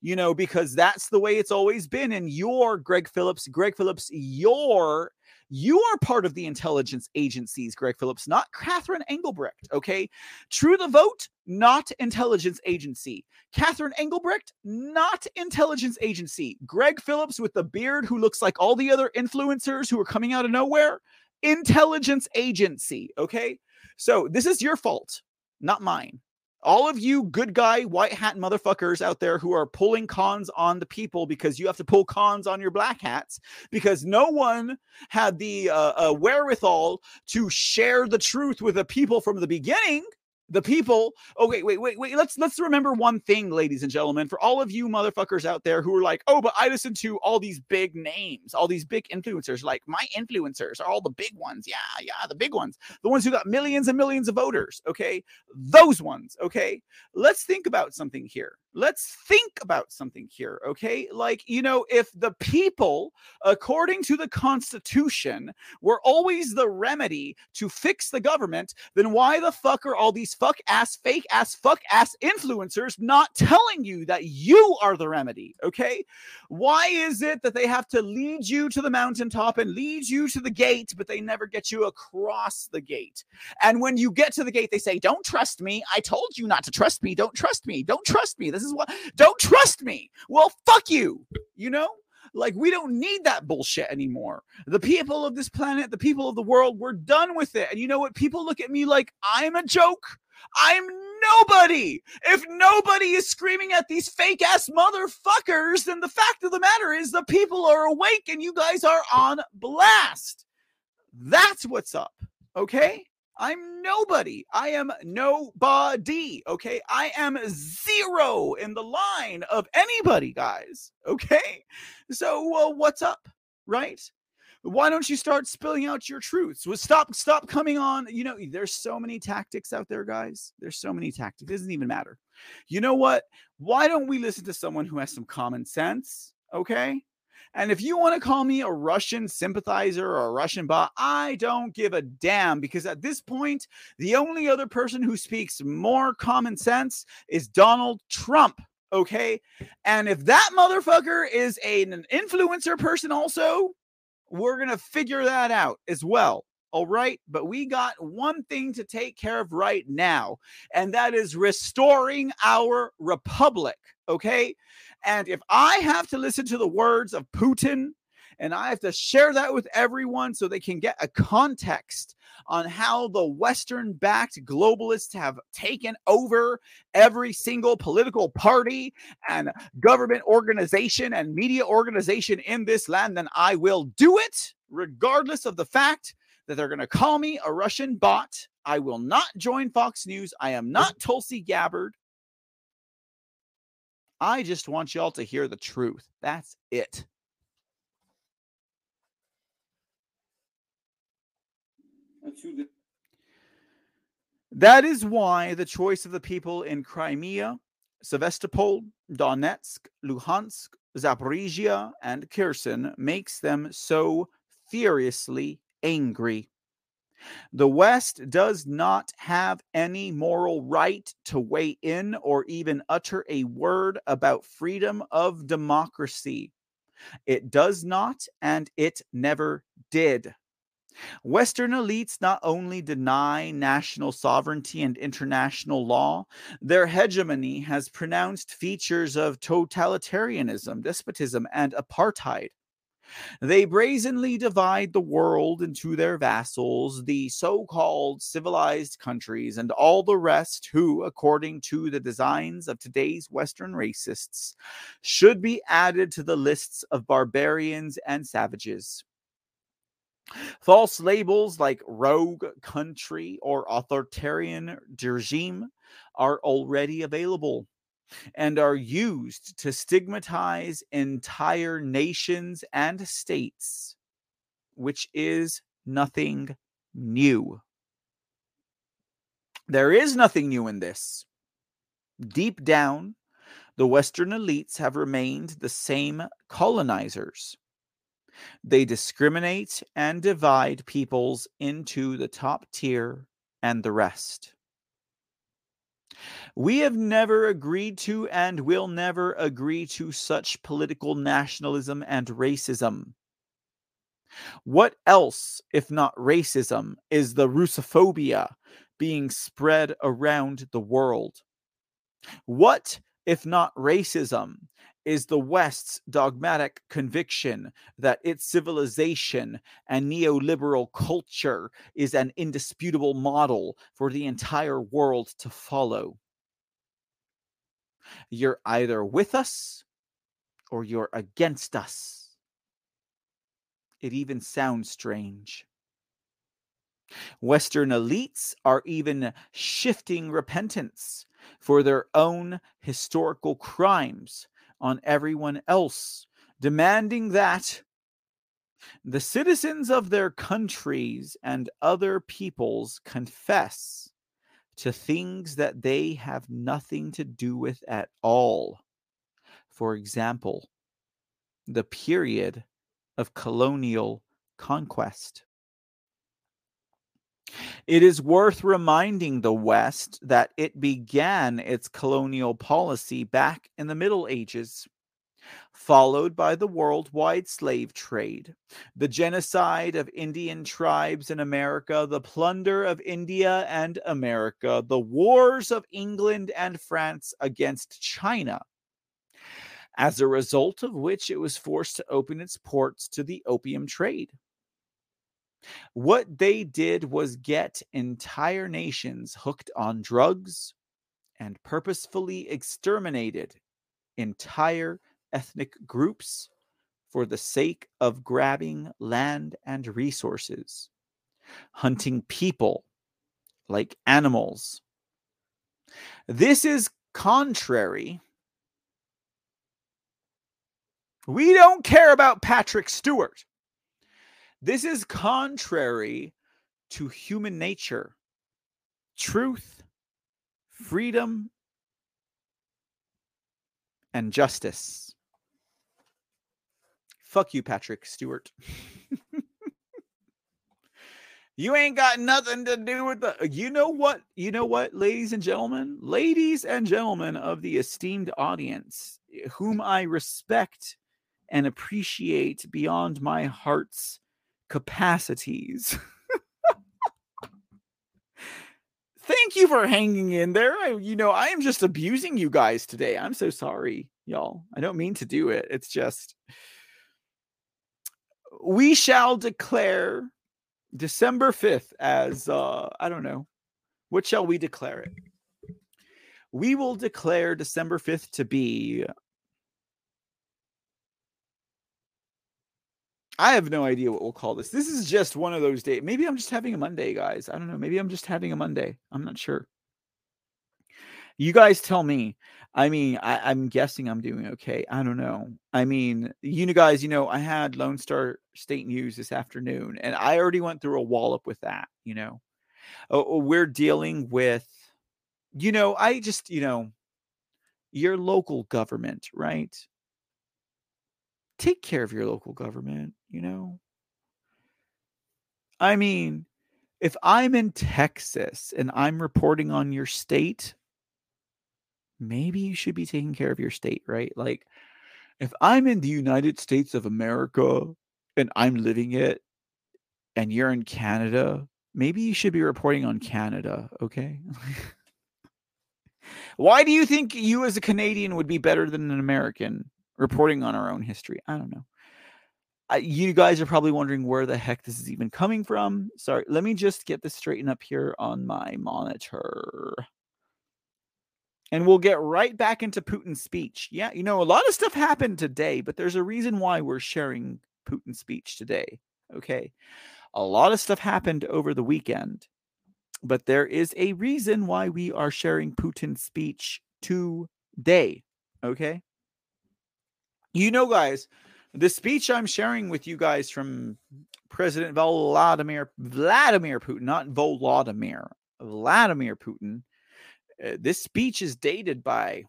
You know, because that's the way it's always been. And your Greg Phillips, Greg Phillips, your You are part of the intelligence agencies, Greg Phillips, not Catherine Engelbrecht. Okay. True the Vote, not intelligence agency. Catherine Engelbrecht, not intelligence agency. Greg Phillips with the beard who looks like all the other influencers who are coming out of nowhere, intelligence agency. Okay. So this is your fault, not mine all of you good guy white hat motherfuckers out there who are pulling cons on the people because you have to pull cons on your black hats because no one had the uh, uh, wherewithal to share the truth with the people from the beginning the people okay wait wait wait let's let's remember one thing ladies and gentlemen for all of you motherfuckers out there who are like oh but i listen to all these big names all these big influencers like my influencers are all the big ones yeah yeah the big ones the ones who got millions and millions of voters okay those ones okay? Let's think about something here let's think about something here okay? Like you know if the people according to the constitution were always the remedy to fix the government then why the fuck are all these fuck ass fake ass fuck ass influencers not telling you that you are the remedy okay? Why is it that they have to lead you to the mountaintop and lead you to the gate but they never get you across the gate? And when you get to the gate they say don't trust me. I told you not to trust me. Don't trust me. Don't trust me. This is what don't trust me. Well, fuck you. You know? Like, we don't need that bullshit anymore. The people of this planet, the people of the world, we're done with it. And you know what? People look at me like I'm a joke. I'm nobody. If nobody is screaming at these fake ass motherfuckers, then the fact of the matter is the people are awake and you guys are on blast. That's what's up. Okay? I'm nobody. I am nobody. Okay. I am zero in the line of anybody, guys. Okay. So, what's up? Right? Why don't you start spilling out your truths? Well, stop, stop coming on. You know, there's so many tactics out there, guys. There's so many tactics. It doesn't even matter. You know what? Why don't we listen to someone who has some common sense? Okay. And if you want to call me a Russian sympathizer or a Russian bot, I don't give a damn because at this point, the only other person who speaks more common sense is Donald Trump. Okay. And if that motherfucker is a, an influencer person, also, we're going to figure that out as well. All right. But we got one thing to take care of right now, and that is restoring our republic. Okay. And if I have to listen to the words of Putin and I have to share that with everyone so they can get a context on how the Western backed globalists have taken over every single political party and government organization and media organization in this land, then I will do it, regardless of the fact that they're going to call me a Russian bot. I will not join Fox News. I am not Tulsi Gabbard. I just want y'all to hear the truth. That's it. That is why the choice of the people in Crimea, Sevastopol, Donetsk, Luhansk, Zaporizhia, and Kherson makes them so furiously angry. The West does not have any moral right to weigh in or even utter a word about freedom of democracy. It does not, and it never did. Western elites not only deny national sovereignty and international law, their hegemony has pronounced features of totalitarianism, despotism, and apartheid. They brazenly divide the world into their vassals, the so called civilized countries, and all the rest who, according to the designs of today's Western racists, should be added to the lists of barbarians and savages. False labels like rogue country or authoritarian regime are already available and are used to stigmatize entire nations and states, which is nothing new. There is nothing new in this. Deep down, the Western elites have remained the same colonizers. They discriminate and divide peoples into the top tier and the rest. We have never agreed to and will never agree to such political nationalism and racism. What else, if not racism, is the Russophobia being spread around the world? What, if not racism, is the West's dogmatic conviction that its civilization and neoliberal culture is an indisputable model for the entire world to follow? You're either with us or you're against us. It even sounds strange. Western elites are even shifting repentance for their own historical crimes on everyone else, demanding that the citizens of their countries and other peoples confess to things that they have nothing to do with at all. For example, the period of colonial conquest. It is worth reminding the West that it began its colonial policy back in the Middle Ages, followed by the worldwide slave trade, the genocide of Indian tribes in America, the plunder of India and America, the wars of England and France against China. As a result of which, it was forced to open its ports to the opium trade. What they did was get entire nations hooked on drugs and purposefully exterminated entire ethnic groups for the sake of grabbing land and resources, hunting people like animals. This is contrary. We don't care about Patrick Stewart. This is contrary to human nature, truth, freedom, and justice. Fuck you, Patrick Stewart. you ain't got nothing to do with the. You know what? You know what, ladies and gentlemen? Ladies and gentlemen of the esteemed audience, whom I respect and appreciate beyond my heart's capacities. Thank you for hanging in there. I, you know, I am just abusing you guys today. I'm so sorry, y'all. I don't mean to do it. It's just we shall declare December 5th as uh I don't know. What shall we declare it? We will declare December 5th to be I have no idea what we'll call this. This is just one of those days. Maybe I'm just having a Monday, guys. I don't know. Maybe I'm just having a Monday. I'm not sure. You guys tell me. I mean, I, am guessing I'm doing okay. I don't know. I mean, you guys, you know, I had Lone Star State News this afternoon, and I already went through a wallop with that. You know, oh, oh we're dealing with, you know, I just, you know, your local government, right? Take care of your local government, you know? I mean, if I'm in Texas and I'm reporting on your state, maybe you should be taking care of your state, right? Like, if I'm in the United States of America and I'm living it and you're in Canada, maybe you should be reporting on Canada, okay? Why do you think you as a Canadian would be better than an American? Reporting on our own history. I don't know. I, you guys are probably wondering where the heck this is even coming from. Sorry, let me just get this straightened up here on my monitor. And we'll get right back into Putin's speech. Yeah, you know, a lot of stuff happened today, but there's a reason why we're sharing Putin's speech today. Okay. A lot of stuff happened over the weekend, but there is a reason why we are sharing Putin's speech today. Okay. You know, guys, the speech I'm sharing with you guys from President Vladimir Vladimir Putin, not Volodymyr, Vladimir Putin. Uh, this speech is dated by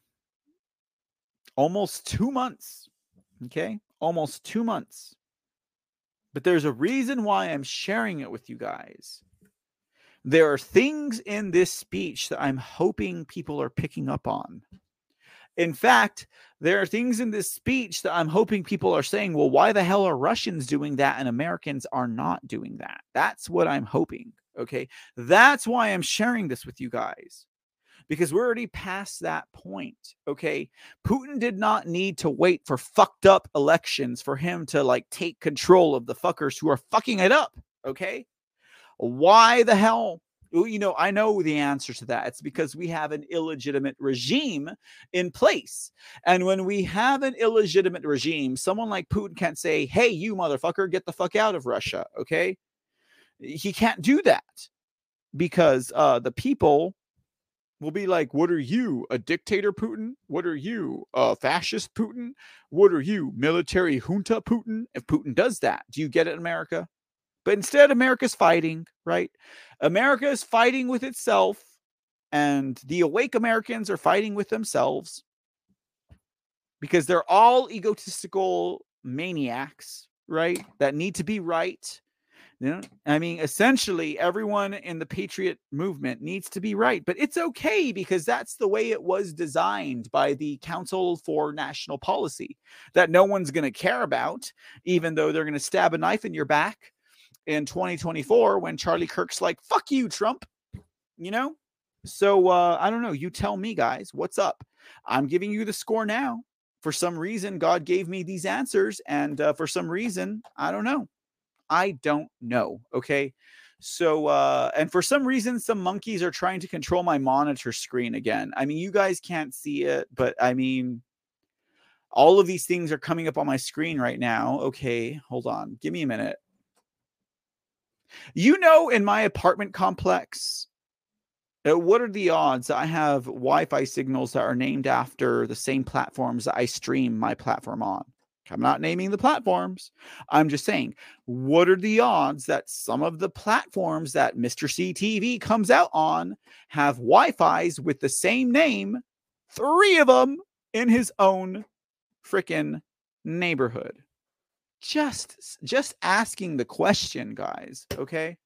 almost two months. Okay, almost two months. But there's a reason why I'm sharing it with you guys. There are things in this speech that I'm hoping people are picking up on In fact, there are things in this speech that I'm hoping people are saying, well, why the hell are Russians doing that and Americans are not doing that? That's what I'm hoping. Okay. That's why I'm sharing this with you guys because we're already past that point. Okay. Putin did not need to wait for fucked up elections for him to like take control of the fuckers who are fucking it up. Okay. Why the hell? You know, I know the answer to that. It's because we have an illegitimate regime in place. And when we have an illegitimate regime, someone like Putin can't say, hey, you motherfucker, get the fuck out of Russia. Okay. He can't do that because uh, the people will be like, What are you, a dictator Putin? What are you, a fascist Putin? What are you, military junta Putin? If Putin does that, do you get it, America? But instead, America's fighting, right? America is fighting with itself, and the awake Americans are fighting with themselves because they're all egotistical maniacs, right? That need to be right you know, I mean, essentially, everyone in the Patriot movement needs to be right, but it's okay because that's the way it was designed by the Council for National Policy that no one's going to care about, even though they're going to stab a knife in your back in 2024 when Charlie Kirk's like, fuck you, Trump. You know? So uh, I don't know. You tell me, guys, what's up? I'm giving you the score now. For some reason, God gave me these answers, and uh, for some reason, I don't know I don't know. Okay. So, uh, and for some reason, some monkeys are trying to control my monitor screen again. I mean, you guys can't see it, but I mean, all of these things are coming up on my screen right now. Okay, hold on. Give me a minute. You know, in my apartment complex, uh, what are the odds I have Wi Fi signals that are named after the same platforms that I stream my platform on? I'm not naming the platforms. I'm just saying, what are the odds that some of the platforms that Mr. CTV comes out on have Wi Fi's with the same name, three of them in his own freaking neighborhood? Just just asking the question, guys. Okay.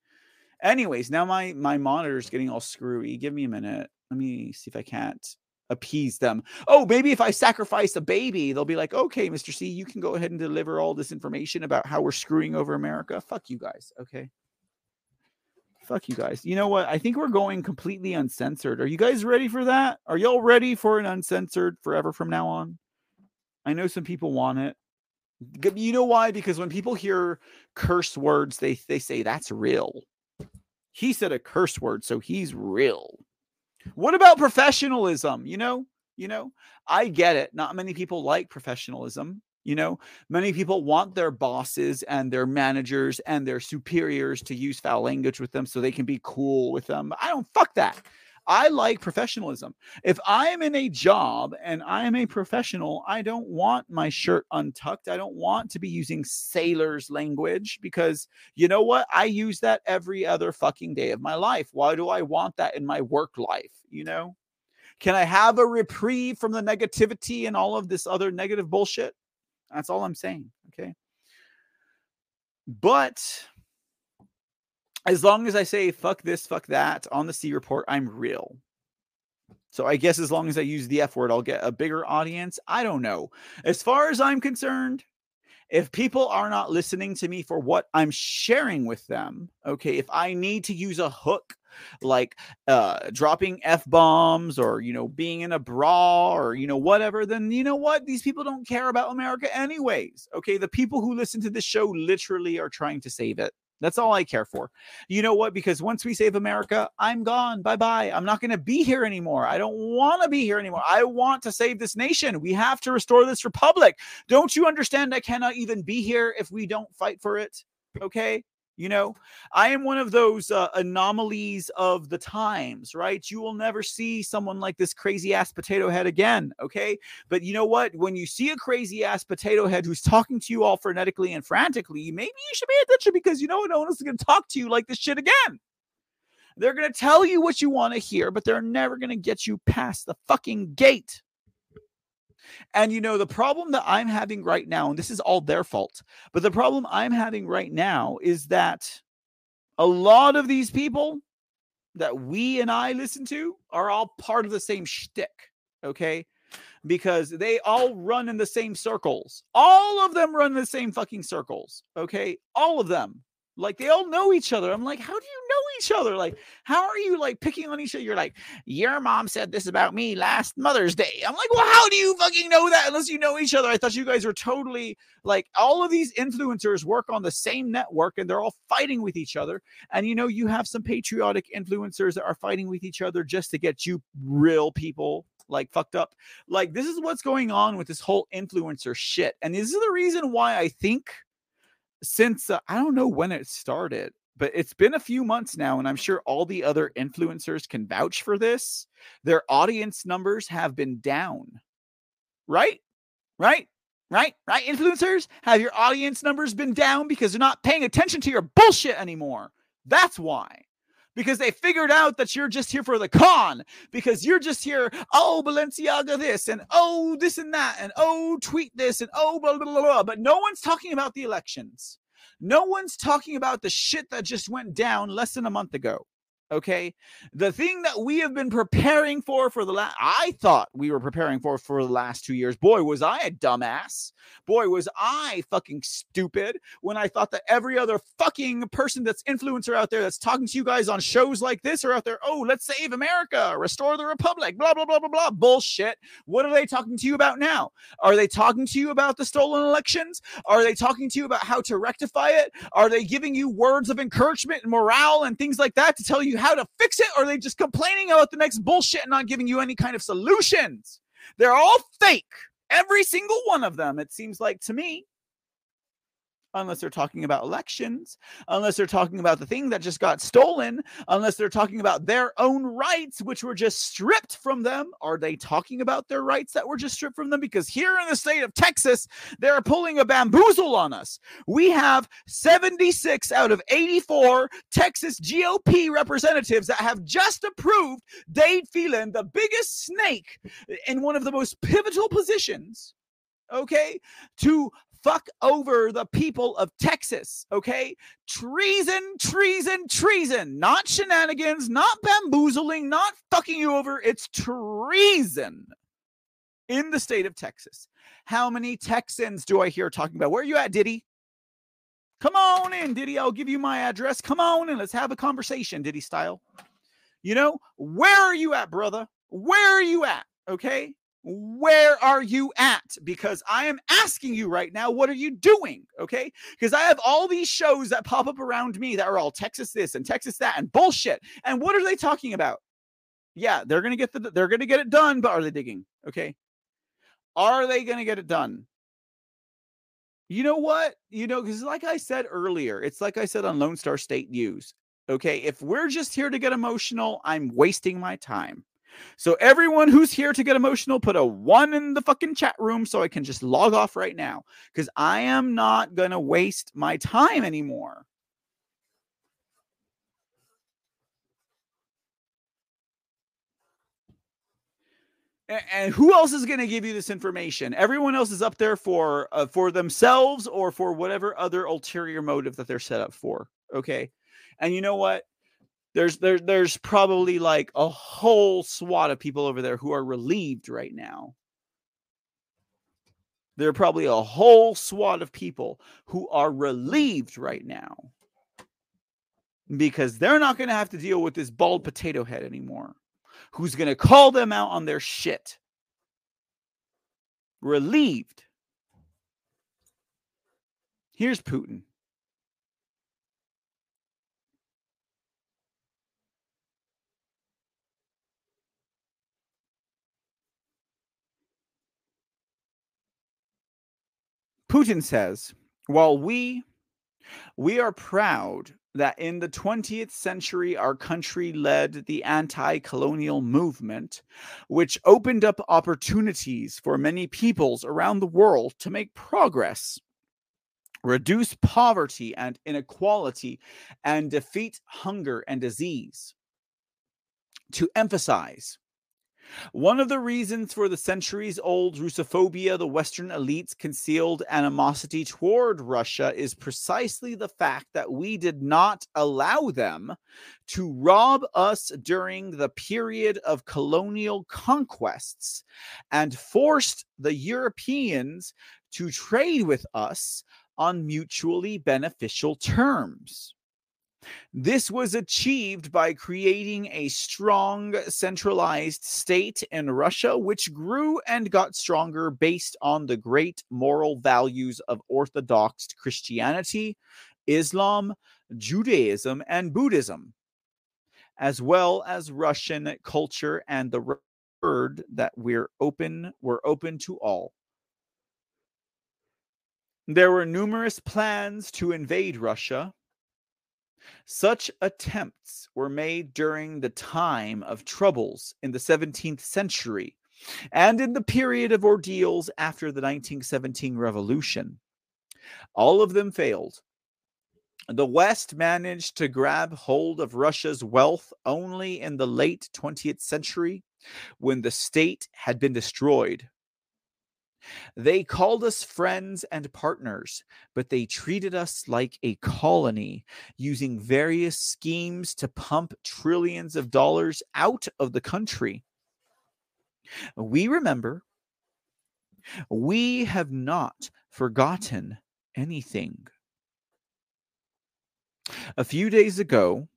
Anyways, now my my monitor's getting all screwy. Give me a minute. Let me see if I can't appease them. Oh, maybe if I sacrifice a baby, they'll be like, okay, Mr. C, you can go ahead and deliver all this information about how we're screwing over America. Fuck you guys. Okay. Fuck you guys. You know what? I think we're going completely uncensored. Are you guys ready for that? Are y'all ready for an uncensored forever from now on? I know some people want it. You know why? Because when people hear curse words, they they say that's real. He said a curse word, so he's real. What about professionalism? You know, you know, I get it. Not many people like professionalism. You know, many people want their bosses and their managers and their superiors to use foul language with them so they can be cool with them. I don't fuck that. I like professionalism. If I am in a job and I am a professional, I don't want my shirt untucked. I don't want to be using sailor's language because you know what? I use that every other fucking day of my life. Why do I want that in my work life? You know? Can I have a reprieve from the negativity and all of this other negative bullshit? That's all I'm saying. Okay. But as long as I say fuck this, fuck that on the C report, I'm real. So I guess as long as I use the F word, I'll get a bigger audience. I don't know. As far as I'm concerned, if people are not listening to me for what I'm sharing with them, okay, if I need to use a hook like uh dropping f bombs or you know being in a bra or you know whatever then you know what these people don't care about america anyways okay the people who listen to this show literally are trying to save it that's all I care for. You know what? Because once we save America, I'm gone. Bye bye. I'm not going to be here anymore. I don't want to be here anymore. I want to save this nation. We have to restore this republic. Don't you understand? I cannot even be here if we don't fight for it. Okay. You know, I am one of those uh, anomalies of the times, right? You will never see someone like this crazy ass potato head again. Okay. But you know what? When you see a crazy ass potato head who's talking to you all frenetically and frantically, maybe you should pay attention because you know no one else is going to talk to you like this shit again. They're going to tell you what you want to hear, but they're never going to get you past the fucking gate. And you know, the problem that I'm having right now, and this is all their fault, but the problem I'm having right now is that a lot of these people that we and I listen to are all part of the same shtick. Okay. because they all run in the same circles. All of them run in the same fucking circles. Okay. All of them. Like they all know each other. I'm like, how do you know each other? Like, how are you like picking on each other? You're like, your mom said this about me last Mother's Day. I'm like, well, how do you fucking know that unless you know each other? I thought you guys were totally like all of these influencers work on the same network and they're all fighting with each other. And you know, you have some patriotic influencers that are fighting with each other just to get you real people like fucked up. Like, this is what's going on with this whole influencer shit. And this is the reason why I think since uh, I don't know when it started, but it's been a few months now, and I'm sure all the other influencers can vouch for this. Their audience numbers have been down, right? Right? Right? Right? Influencers, have your audience numbers been down because they're not paying attention to your bullshit anymore? That's why because they figured out that you're just here for the con because you're just here oh balenciaga this and oh this and that and oh tweet this and oh blah blah blah, blah. but no one's talking about the elections no one's talking about the shit that just went down less than a month ago okay? The thing that we have been preparing for for the last i thought we were preparing for for the last two years. Boy was i a dumbass. Boy was i fucking stupid when i thought that every other fucking person that's influencer out there that's talking to you guys on shows like this are out there oh let's save america restore the republic blah blah blah blah blah bullshit. What are they talking to you about now? Are they talking to you about the stolen elections? Are they talking to you about how to rectify it? Are they giving you words of encouragement and morale and things like that to tell you how to fix it, or are they just complaining about the next bullshit and not giving you any kind of solutions? They're all fake. Every single one of them, it seems like to me unless they're talking about elections, unless they're talking about the thing that just got stolen, unless they're talking about their own rights, which were just stripped from them. Are they talking about their rights that were just stripped from them? Because here in the state of Texas, they're pulling a bamboozle on us. We have 76 out of 84 Texas GOP representatives that have just approved Dade Phelan, the biggest snake in one of the most pivotal positions okay, to fuck over the people of Texas, okay? Treason, treason, treason. Not shenanigans, not bamboozling, not fucking you over. It's treason in the state of Texas. How many Texans do I hear talking about? Where are you at, Diddy? Come on in, Diddy. I'll give you my address. Come on in. Let's have a conversation, Diddy style. You know, where are you at, brother? Where are you at? Okay where are you at? Because I am asking you right now, what are you doing? Okay. Because I have all these shows that pop up around me that are all Texas this and Texas that and bullshit. And what are they talking about? Yeah, they're gonna get the they're gonna get it done, but are they digging? Okay. Are they gonna get it done? You know what? You know, because like I said earlier, it's like I said on Lone Star State News. Okay, if we're just here to get emotional, I'm wasting my time. So everyone who's here to get emotional, put a one in the fucking chat room so I can just log off right now because I am not gonna waste my time anymore. and who else is going to give you this information? Everyone else is up there for uh, for themselves or for whatever other ulterior motive that they're set up for okay? And you know what there's there, there's probably like a whole swat of people over there who are relieved right now. There are probably a whole swat of people who are relieved right now because they're not going to have to deal with this bald potato head anymore who's going to call them out on their shit. Relieved. Here's putin Putin says, while we we are proud that in the 20th century our country led the anti-colonial movement which opened up opportunities for many peoples around the world to make progress reduce poverty and inequality and defeat hunger and disease. To emphasize One of the reasons for the centuries old Russophobia, the Western elites' concealed animosity toward Russia, is precisely the fact that we did not allow them to rob us during the period of colonial conquests and forced the Europeans to trade with us on mutually beneficial terms. This was achieved by creating a strong centralized state in Russia, which grew and got stronger based on the great moral values of Orthodox Christianity, Islam, Judaism, and Buddhism, as well as Russian culture and the word that we're open, we're open to all. There were numerous plans to invade Russia such attempts were made during the time of troubles in the 17th century and in the period of ordeals after the 1917 revolution. All of them failed. The West managed to grab hold of Russia's wealth only in the late 20th century when the state had been destroyed they called us friends and partners, but they treated us like a colony, using various schemes to pump trillions of dollars out of the country. We remember. We have not forgotten anything. A few days ago,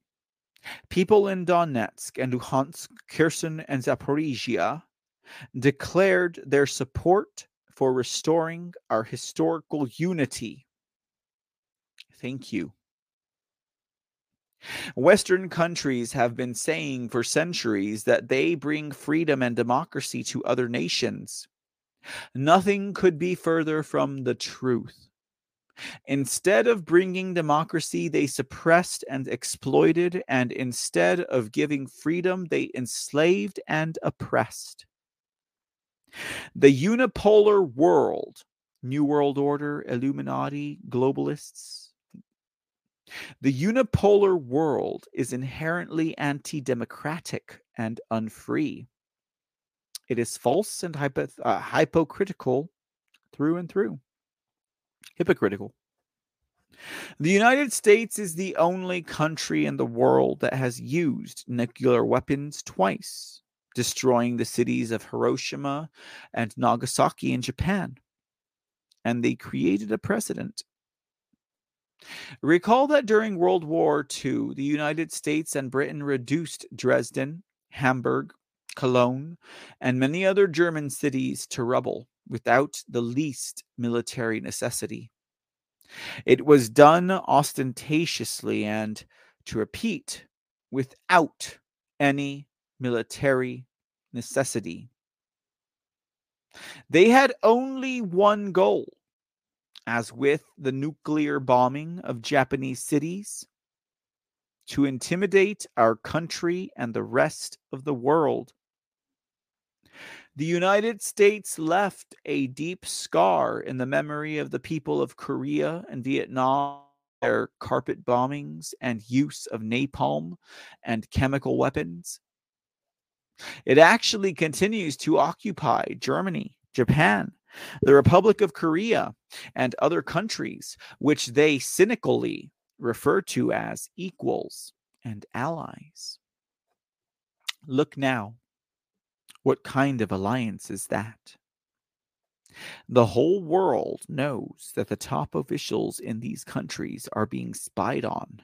people in Donetsk and Luhansk, Kherson, and Zaporizhia declared their support for restoring our historical unity. Thank you. Western countries have been saying for centuries that they bring freedom and democracy to other nations. Nothing could be further from the truth. Instead of bringing democracy, they suppressed and exploited, and instead of giving freedom, they enslaved and oppressed. The unipolar world, New World Order, Illuminati, globalists. The unipolar world is inherently anti democratic and unfree. It is false and hypo- uh, hypocritical through and through. Hypocritical. The United States is the only country in the world that has used nuclear weapons twice destroying the cities of Hiroshima and Nagasaki in Japan. And they created a precedent. Recall that during World War II, the United States and Britain reduced Dresden, Hamburg, Cologne, and many other German cities to rubble without the least military necessity. It was done ostentatiously and, to repeat, without any military necessity. They had only one goal, as with the nuclear bombing of Japanese cities, to intimidate our country and the rest of the world. The United States left a deep scar in the memory of the people of Korea and Vietnam their carpet bombings and use of napalm and chemical weapons. It actually continues to occupy Germany, Japan, the Republic of Korea, and other countries, which they cynically refer to as equals and allies. Look now. What kind of alliance is that? The whole world knows that the top officials in these countries are being spied on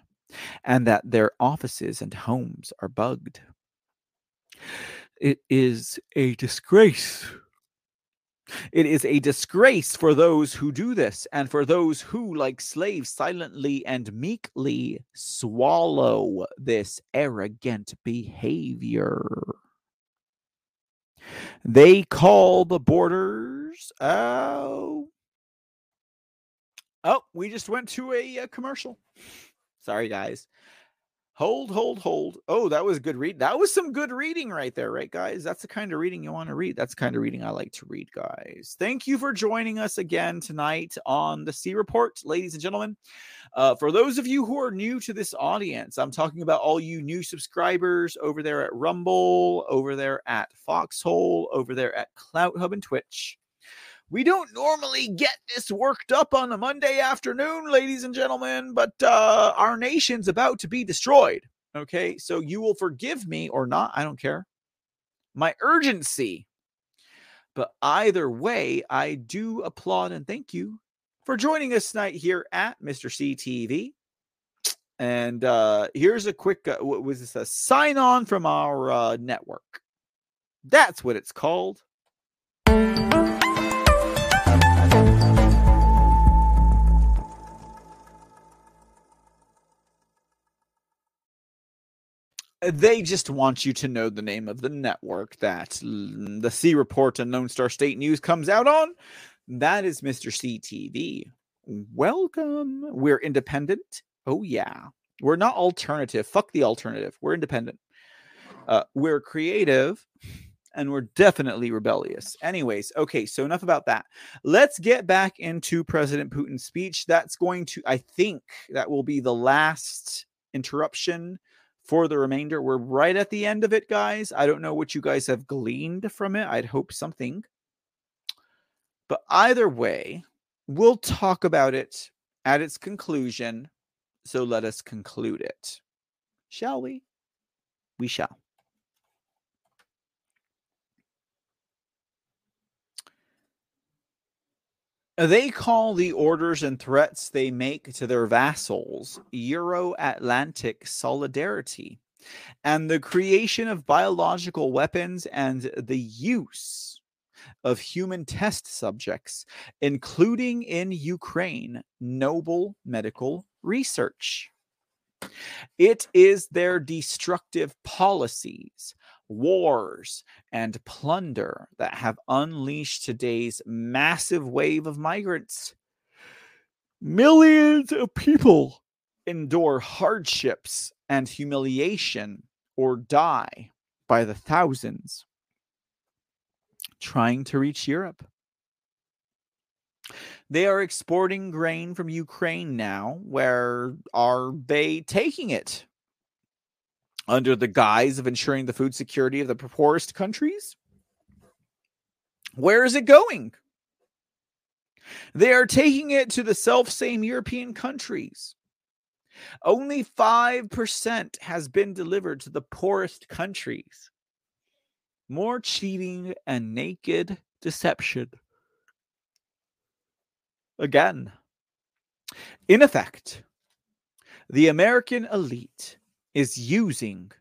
and that their offices and homes are bugged. It is a disgrace. It is a disgrace for those who do this and for those who, like slaves, silently and meekly swallow this arrogant behavior. They call the borders. Oh. Oh, we just went to a, a commercial. Sorry, guys. Hold, hold, hold. Oh, that was good read. That was some good reading right there, right, guys? That's the kind of reading you want to read. That's the kind of reading I like to read, guys. Thank you for joining us again tonight on the C Report, ladies and gentlemen. Uh, for those of you who are new to this audience, I'm talking about all you new subscribers over there at Rumble, over there at Foxhole, over there at Clout Hub and Twitch. We don't normally get this worked up on a Monday afternoon, ladies and gentlemen, but uh, our nation's about to be destroyed. Okay, so you will forgive me or not, I don't care. My urgency. But either way, I do applaud and thank you for joining us tonight here at Mr. CTV. And uh, here's a quick, uh, what was this? A sign on from our uh, network. That's what it's called. They just want you to know the name of the network that the C Report and Lone Star State News comes out on. That is Mr. CTV. Welcome. We're independent. Oh, yeah. We're not alternative. Fuck the alternative. We're independent. Uh, we're creative and we're definitely rebellious. Anyways, okay, so enough about that. Let's get back into President Putin's speech. That's going to, I think, that will be the last interruption for the remainder. We're right at the end of it, guys. I don't know what you guys have gleaned from it. I'd hope something. But either way, we'll talk about it at its conclusion. So let us conclude it. Shall we? We shall. They call the orders and threats they make to their vassals Euro Atlantic solidarity and the creation of biological weapons and the use of human test subjects, including in Ukraine, noble medical research. It is their destructive policies wars, and plunder that have unleashed today's massive wave of migrants. Millions of people endure hardships and humiliation or die by the thousands trying to reach Europe. They are exporting grain from Ukraine now. Where are they taking it? Under the guise of ensuring the food security of the poorest countries? Where is it going? They are taking it to the self same European countries. Only 5% has been delivered to the poorest countries. More cheating and naked deception. Again, in effect, the American elite is using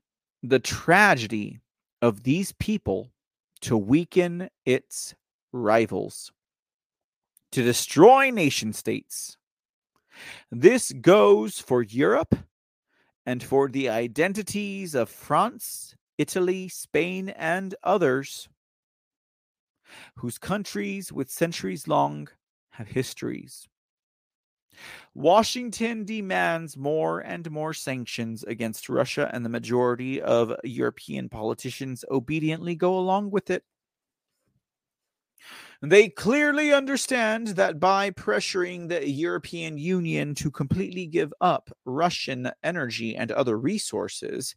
the tragedy of these people to weaken its rivals, to destroy nation states. This goes for Europe and for the identities of France, Italy, Spain, and others, whose countries with centuries long have histories. Washington demands more and more sanctions against Russia, and the majority of European politicians obediently go along with it. They clearly understand that by pressuring the European Union to completely give up Russian energy and other resources,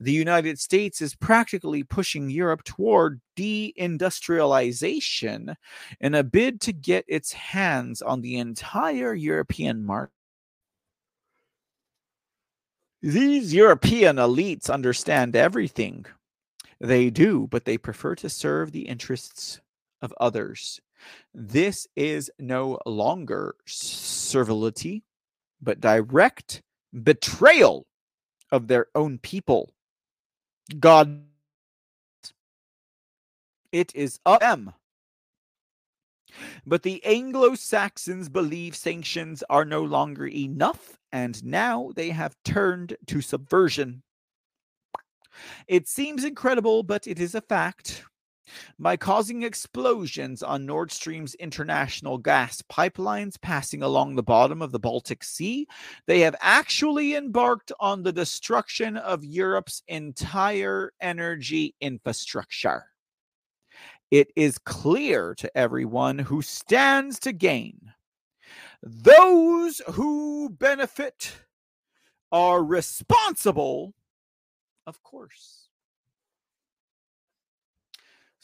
the United States is practically pushing Europe toward deindustrialization in a bid to get its hands on the entire European market. These European elites understand everything. They do, but they prefer to serve the interests of others. This is no longer servility, but direct betrayal of their own people. God, it is of them. But the Anglo Saxons believe sanctions are no longer enough, and now they have turned to subversion. It seems incredible, but it is a fact. By causing explosions on Nord Stream's international gas pipelines passing along the bottom of the Baltic Sea, they have actually embarked on the destruction of Europe's entire energy infrastructure. It is clear to everyone who stands to gain. Those who benefit are responsible, of course.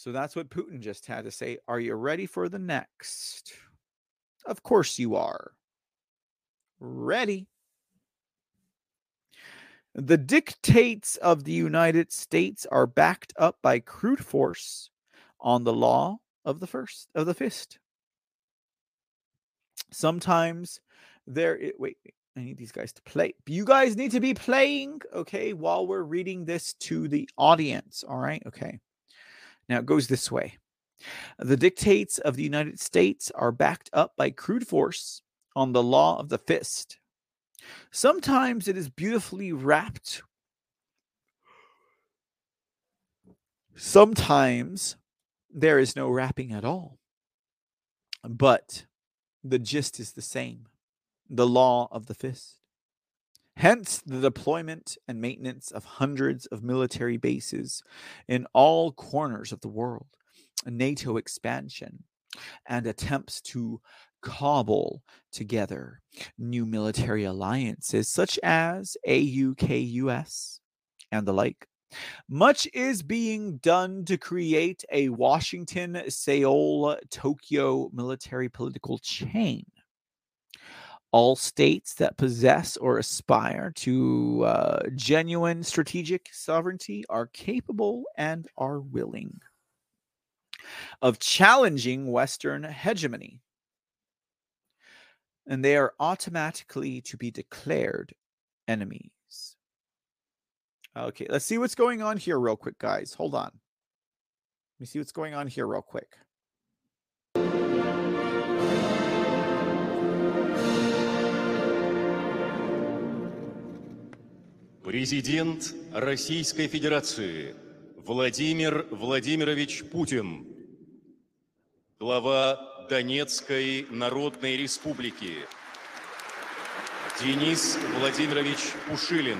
So that's what Putin just had to say. Are you ready for the next? Of course you are. Ready. The dictates of the United States are backed up by crude force on the law of the first of the fist. Sometimes there it, wait, I need these guys to play. You guys need to be playing, okay, while we're reading this to the audience. All right, okay. Now it goes this way The dictates of the United States are backed up by crude force on the law of the fist. Sometimes it is beautifully wrapped. Sometimes there is no wrapping at all. But the gist is the same the law of the fist. Hence, the deployment and maintenance of hundreds of military bases in all corners of the world, NATO expansion, and attempts to cobble together new military alliances such as AUKUS and the like. Much is being done to create a Washington, Seoul, Tokyo military political chain all states that possess or aspire to uh, genuine strategic sovereignty are capable and are willing of challenging Western hegemony. And they are automatically to be declared enemies. Okay, let's see what's going on here, real quick, guys. Hold on. Let me see what's going on here, real quick. Президент Российской Федерации Владимир Владимирович Путин, глава Донецкой Народной Республики Денис Владимирович Пушилин,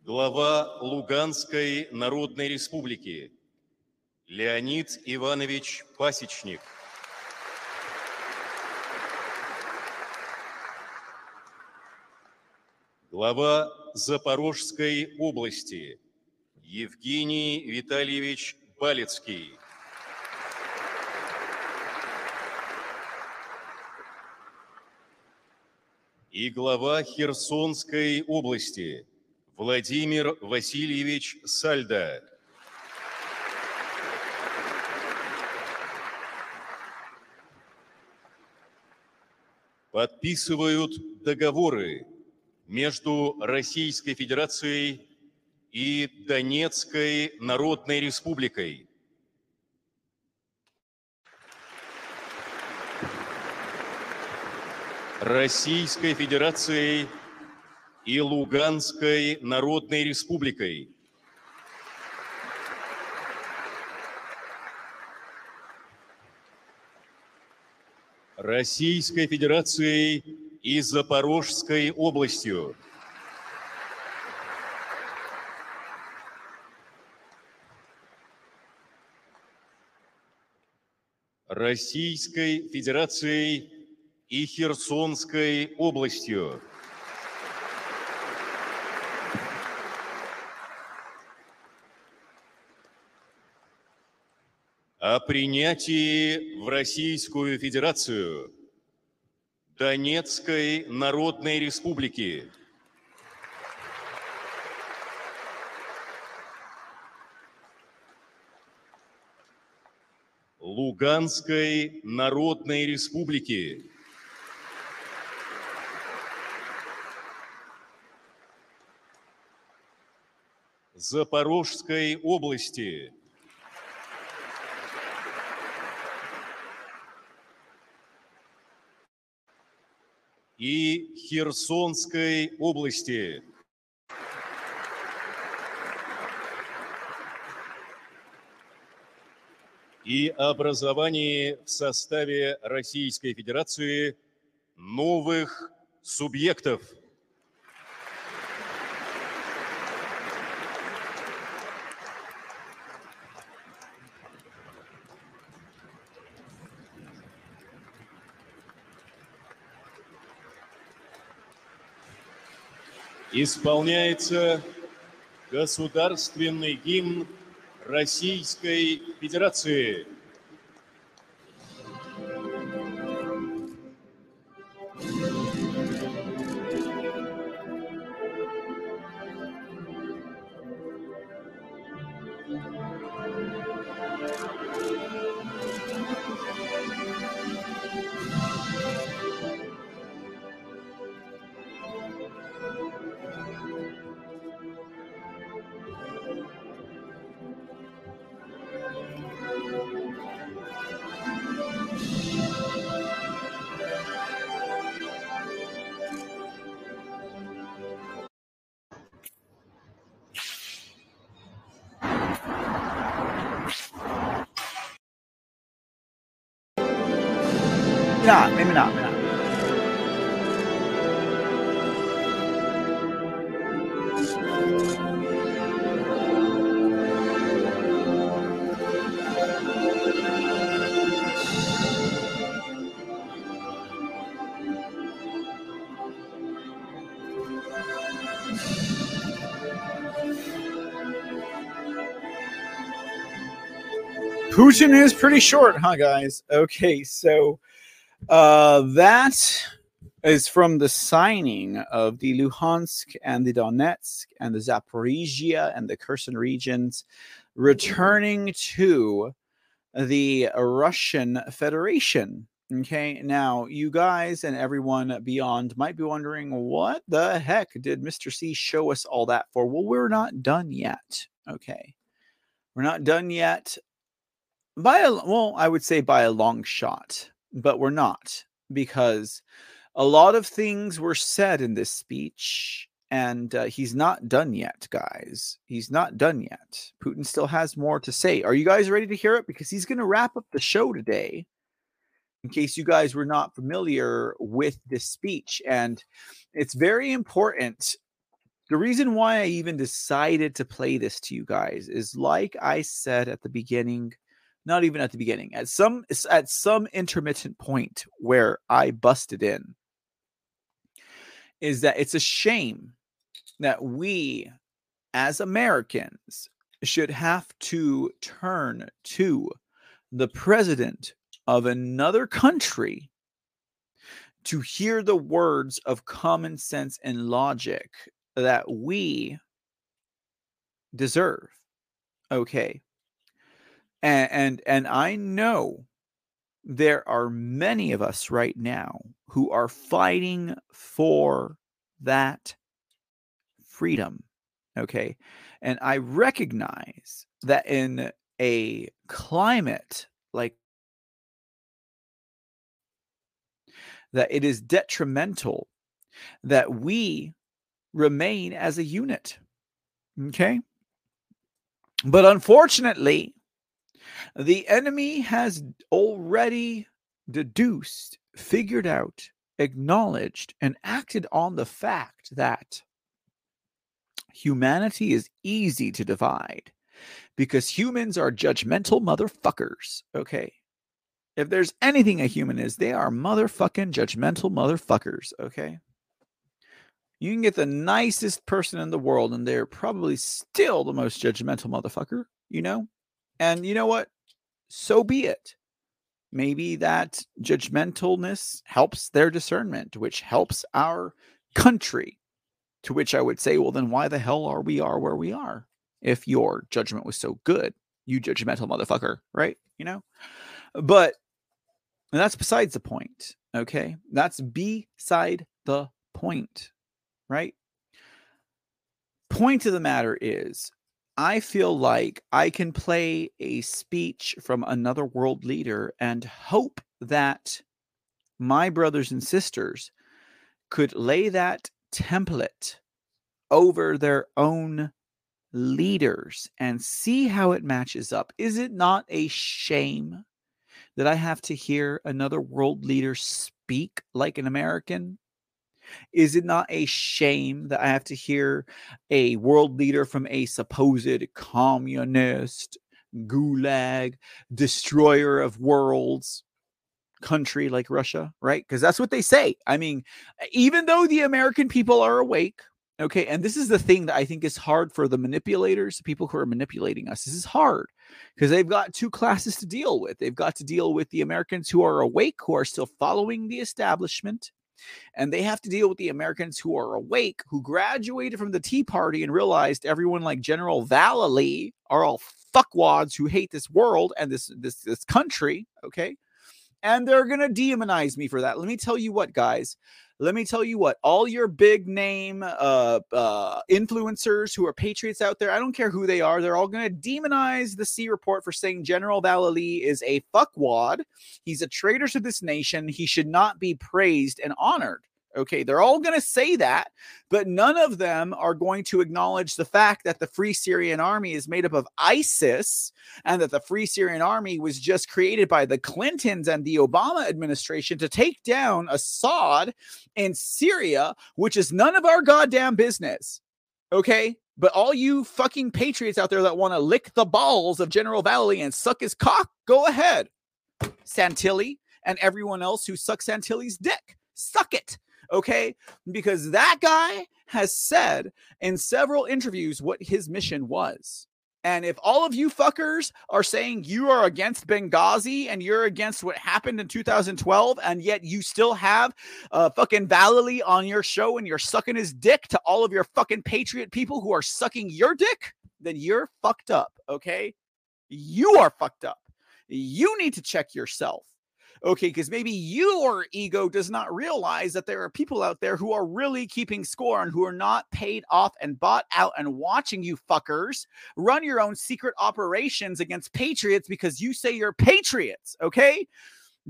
глава Луганской Народной Республики Леонид Иванович Пасечник – глава Запорожской области Евгений Витальевич Балецкий. И глава Херсонской области Владимир Васильевич Сальда. Подписывают договоры между Российской Федерацией и Донецкой Народной Республикой. Российской Федерацией и Луганской Народной Республикой. Российской Федерацией и Запорожской областью. Российской Федерацией и Херсонской областью. О принятии в Российскую Федерацию – Донецкой Народной Республики. Луганской Народной Республики. Запорожской области. и Херсонской области. и образовании в составе Российской Федерации новых субъектов – Исполняется государственный гимн Российской Федерации. Putin is pretty short, huh, guys? Okay, so uh, that is from the signing of the Luhansk and the Donetsk and the Zaporizhia and the Kherson regions returning to the Russian Federation. Okay, now you guys and everyone beyond might be wondering what the heck did Mr. C show us all that for? Well, we're not done yet. Okay, we're not done yet by a well, I would say by a long shot but we're not because a lot of things were said in this speech and uh, he's not done yet guys. He's not done yet. Putin still has more to say. Are you guys ready to hear it? Because he's going to wrap up the show today in case you guys were not familiar with this speech and it's very important. The reason why i even decided to play this to you guys is like i said at the beginning not even at the beginning at some at some intermittent point where i busted in is that it's a shame that we as americans should have to turn to the president of another country to hear the words of common sense and logic that we deserve. Okay and, and and I know there are many of us right now who are fighting for that freedom. Okay. And I recognize that in a climate like that it is detrimental that we remain as a unit. Okay. But unfortunately, the enemy has already deduced, figured out, acknowledged, and acted on the fact that humanity is easy to divide because humans are judgmental motherfuckers. Okay. If there's anything a human is, they are motherfucking judgmental motherfuckers. Okay. You can get the nicest person in the world, and they're probably still the most judgmental motherfucker, you know? And you know what? So be it. Maybe that judgmentalness helps their discernment, which helps our country. To which I would say, well, then why the hell are we are where we are? If your judgment was so good, you judgmental motherfucker, right? You know? But that's besides the point. Okay. That's beside the point, right? Point of the matter is I feel like I can play a speech from another world leader and hope that my brothers and sisters could lay that template over their own leaders and see how it matches up. Is it not a shame that I have to hear another world leader speak like an American? Is it not a shame that I have to hear a world leader from a supposed communist, gulag, destroyer of worlds country like Russia, right? Because that's what they say. I mean, even though the American people are awake, okay, and this is the thing that I think is hard for the manipulators, the people who are manipulating us. This is hard because they've got two classes to deal with. They've got to deal with the Americans who are awake, who are still following the establishment, and they have to deal with the Americans who are awake, who graduated from the Tea Party and realized everyone like General Vallely are all fuckwads who hate this world and this this this country. Okay, and they're gonna demonize me for that. Let me tell you what, guys. Let me tell you what. All your big name uh, uh, influencers who are patriots out there, I don't care who they are, they're all gonna demonize the C report for saying General Vallely is a fuckwad. He's a traitor to this nation. He should not be praised and honored. Okay, they're all going to say that, but none of them are going to acknowledge the fact that the Free Syrian Army is made up of ISIS and that the Free Syrian Army was just created by the Clintons and the Obama administration to take down Assad in Syria, which is none of our goddamn business. Okay, but all you fucking patriots out there that want to lick the balls of General Vallely and suck his cock, go ahead. Santilli and everyone else who sucks Santilli's dick, suck it okay? Because that guy has said in several interviews what his mission was. And if all of you fuckers are saying you are against Benghazi and you're against what happened in 2012, and yet you still have uh, fucking Vallely on your show and you're sucking his dick to all of your fucking patriot people who are sucking your dick, then you're fucked up, okay? You are fucked up. You need to check yourself okay, because maybe your ego does not realize that there are people out there who are really keeping score and who are not paid off and bought out and watching you fuckers run your own secret operations against patriots because you say you're patriots, okay?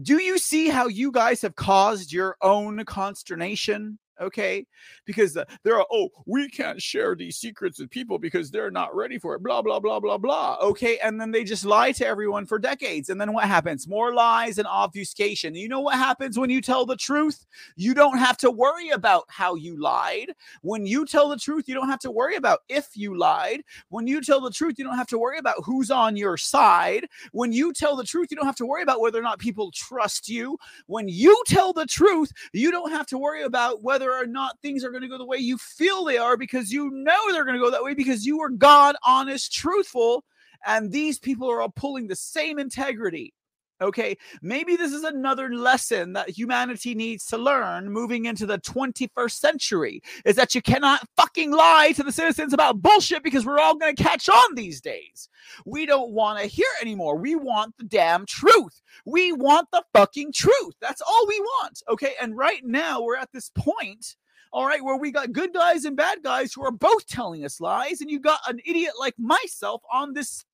Do you see how you guys have caused your own consternation? Okay? Because uh, they're oh we can't share these secrets with people because they're not ready for it blah blah blah blah blah okay? And then they just lie to everyone for decades and then what happens? More lies and obfuscation. You know what happens when you tell the truth? You don't have to worry about how you lied. When you tell the truth you don't have to worry about if you lied. When you tell the truth you don't have to worry about who's on your side. When you tell the truth you don't have to worry about whether or not people trust you. When you tell the truth you don't have to worry about whether whether or not things are going to go the way you feel they are because you know they're going to go that way because you are God honest, truthful. And these people are all pulling the same integrity. Okay, maybe this is another lesson that humanity needs to learn moving into the 21st century is that you cannot fucking lie to the citizens about bullshit because we're all going to catch on these days. We don't want to hear anymore. We want the damn truth. We want the fucking truth. That's all we want. Okay, and right now we're at this point all right, where we got good guys and bad guys who are both telling us lies, and you got an idiot like myself on this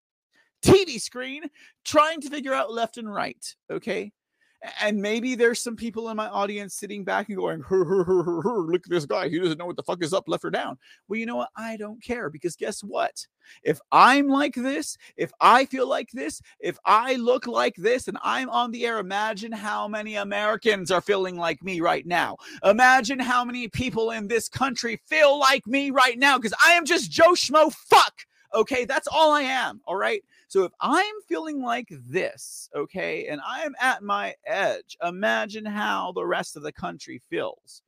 TV screen trying to figure out left and right. Okay. And maybe there's some people in my audience sitting back and going, hur, hur, hur, hur, look at this guy. He doesn't know what the fuck is up, left, or down. Well, you know what? I don't care because guess what? If I'm like this, if I feel like this, if I look like this and I'm on the air, imagine how many Americans are feeling like me right now. Imagine how many people in this country feel like me right now because I am just Joe Schmo fuck. Okay. That's all I am. All right. So if I'm feeling like this, okay, and I'm at my edge, imagine how the rest of the country feels.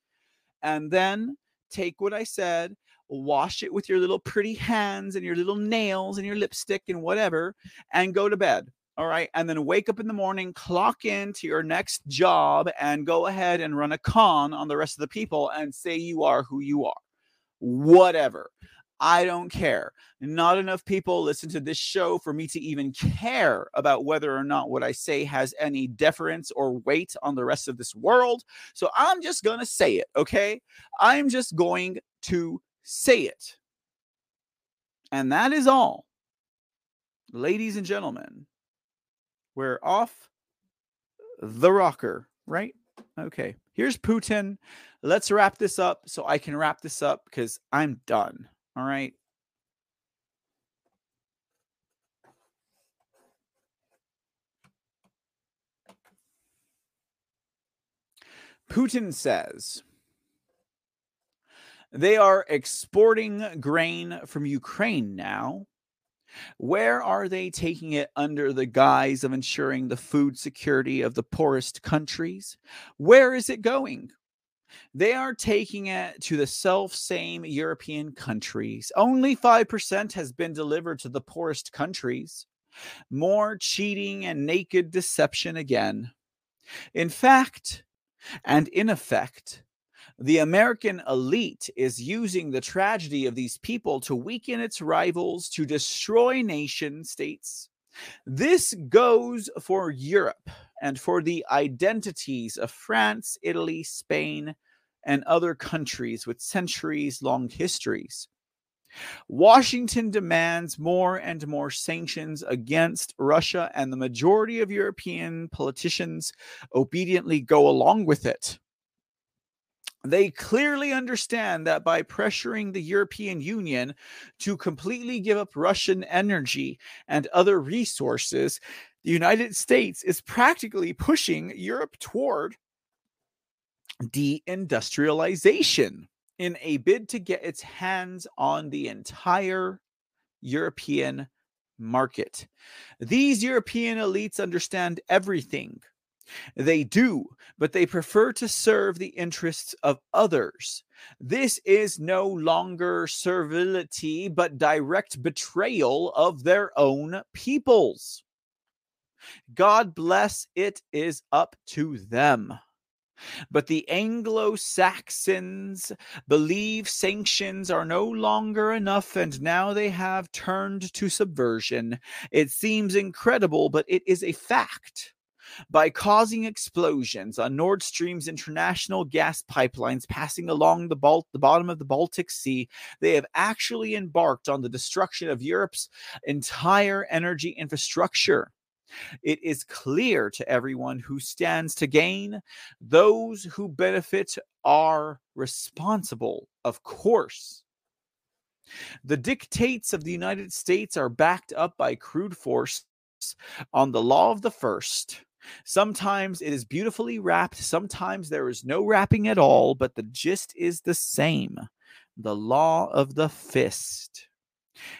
And then take what I said, wash it with your little pretty hands and your little nails and your lipstick and whatever, and go to bed. All right. And then wake up in the morning, clock in to your next job, and go ahead and run a con on the rest of the people and say you are who you are. Whatever. I don't care. Not enough people listen to this show for me to even care about whether or not what I say has any deference or weight on the rest of this world. So I'm just going to say it, okay? I'm just going to say it. And that is all. Ladies and gentlemen, we're off the rocker, right? Okay. Here's Putin. Let's wrap this up so I can wrap this up because I'm done. All right. Putin says they are exporting grain from Ukraine now. Where are they taking it under the guise of ensuring the food security of the poorest countries? Where is it going? They are taking it to the self same European countries. Only 5% has been delivered to the poorest countries. More cheating and naked deception again. In fact, and in effect, the American elite is using the tragedy of these people to weaken its rivals, to destroy nation states. This goes for Europe and for the identities of France, Italy, Spain, and other countries with centuries long histories. Washington demands more and more sanctions against Russia, and the majority of European politicians obediently go along with it. They clearly understand that by pressuring the European Union to completely give up Russian energy and other resources, the United States is practically pushing Europe toward deindustrialization in a bid to get its hands on the entire European market. These European elites understand everything. They do, but they prefer to serve the interests of others. This is no longer servility, but direct betrayal of their own peoples. God bless, it is up to them. But the Anglo Saxons believe sanctions are no longer enough, and now they have turned to subversion. It seems incredible, but it is a fact. By causing explosions on Nord Stream's international gas pipelines passing along the, Bal- the bottom of the Baltic Sea, they have actually embarked on the destruction of Europe's entire energy infrastructure. It is clear to everyone who stands to gain. Those who benefit are responsible, of course. The dictates of the United States are backed up by crude force on the law of the first. Sometimes it is beautifully wrapped, sometimes there is no wrapping at all, but the gist is the same the law of the fist.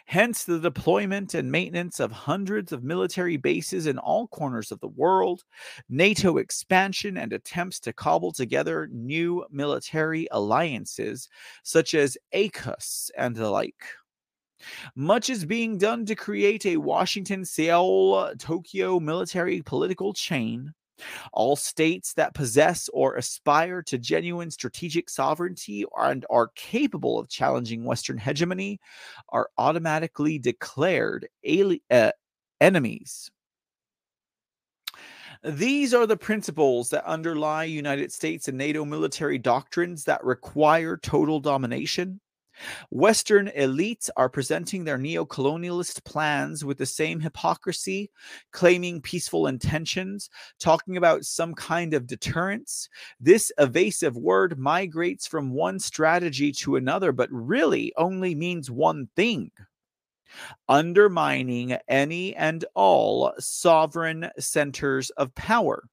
Hence, the deployment and maintenance of hundreds of military bases in all corners of the world, NATO expansion, and attempts to cobble together new military alliances such as AUKUS and the like. Much is being done to create a Washington, Seoul, Tokyo military political chain all states that possess or aspire to genuine strategic sovereignty and are capable of challenging Western hegemony are automatically declared ali- uh, enemies. These are the principles that underlie United States and NATO military doctrines that require total domination, Western elites are presenting their neo colonialist plans with the same hypocrisy, claiming peaceful intentions, talking about some kind of deterrence. This evasive word migrates from one strategy to another, but really only means one thing undermining any and all sovereign centers of power.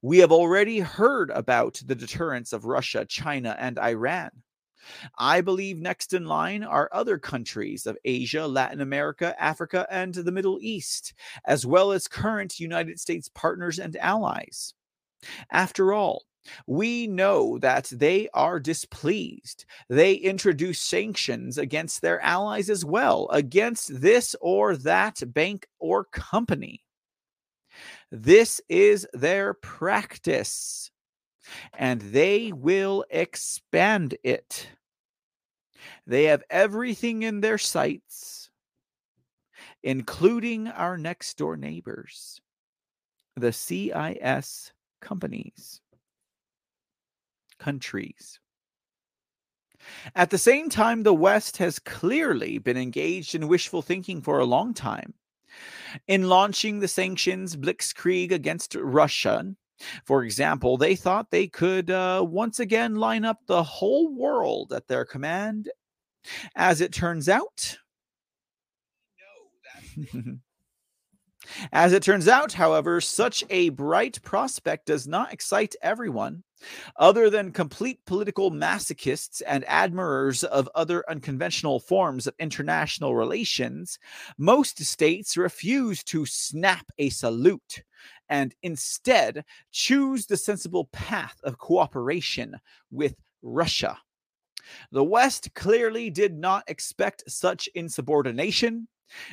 We have already heard about the deterrence of Russia, China, and Iran. I believe next in line are other countries of Asia, Latin America, Africa, and the Middle East, as well as current United States partners and allies. After all, we know that they are displeased. They introduce sanctions against their allies as well, against this or that bank or company. This is their practice and they will expand it. They have everything in their sights, including our next door neighbors, the CIS companies, countries. At the same time, the West has clearly been engaged in wishful thinking for a long time. In launching the sanctions blitzkrieg against Russia, for example, they thought they could uh, once again line up the whole world at their command. As it turns out, As it turns out, however, such a bright prospect does not excite everyone. Other than complete political masochists and admirers of other unconventional forms of international relations, most states refuse to snap a salute and instead choose the sensible path of cooperation with Russia. The West clearly did not expect such insubordination.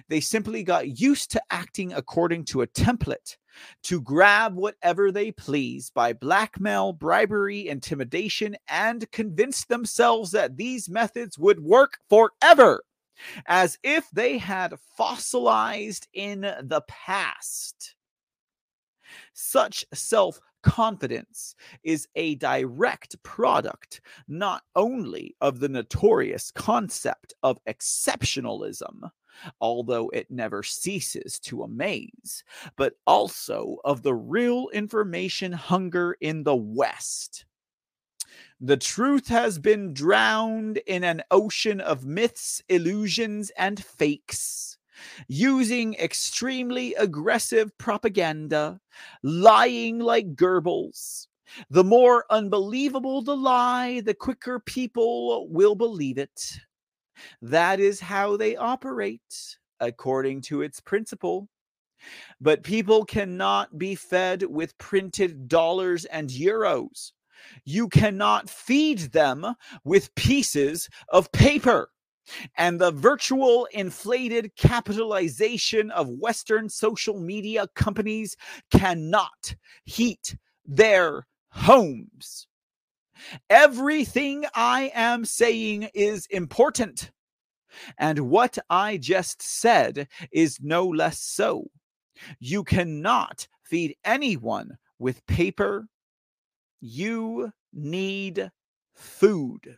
They simply got used to acting according to a template to grab whatever they please by blackmail, bribery, intimidation, and convince themselves that these methods would work forever, as if they had fossilized in the past. Such self confidence is a direct product not only of the notorious concept of exceptionalism, although it never ceases to amaze, but also of the real information hunger in the West. The truth has been drowned in an ocean of myths, illusions, and fakes using extremely aggressive propaganda, lying like Goebbels. The more unbelievable the lie, the quicker people will believe it. That is how they operate, according to its principle. But people cannot be fed with printed dollars and euros. You cannot feed them with pieces of paper and the virtual inflated capitalization of Western social media companies cannot heat their homes. Everything I am saying is important. And what I just said is no less so. You cannot feed anyone with paper. You need food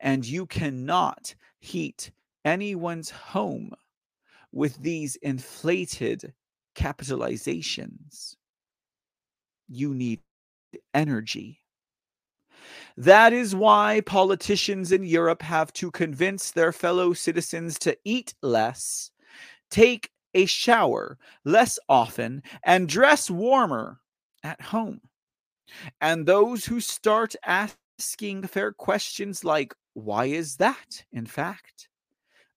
and you cannot heat anyone's home with these inflated capitalizations. You need energy. That is why politicians in Europe have to convince their fellow citizens to eat less, take a shower less often, and dress warmer at home. And those who start asking asking fair questions like, why is that, in fact,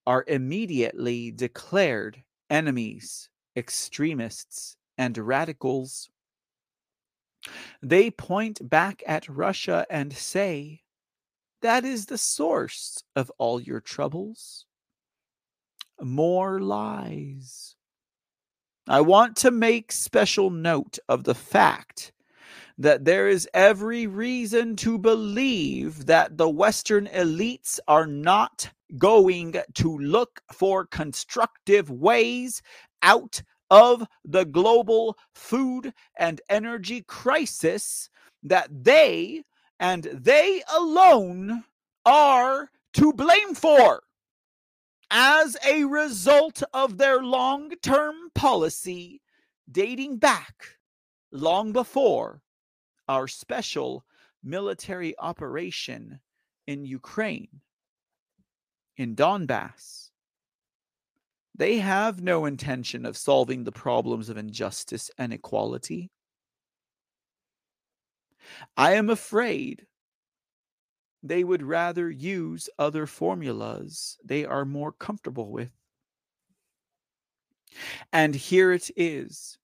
are immediately declared enemies, extremists, and radicals. They point back at Russia and say, that is the source of all your troubles. More lies. I want to make special note of the fact that there is every reason to believe that the Western elites are not going to look for constructive ways out of the global food and energy crisis that they and they alone are to blame for. As a result of their long term policy dating back long before our special military operation in Ukraine, in Donbass. They have no intention of solving the problems of injustice and equality. I am afraid they would rather use other formulas they are more comfortable with. And here it is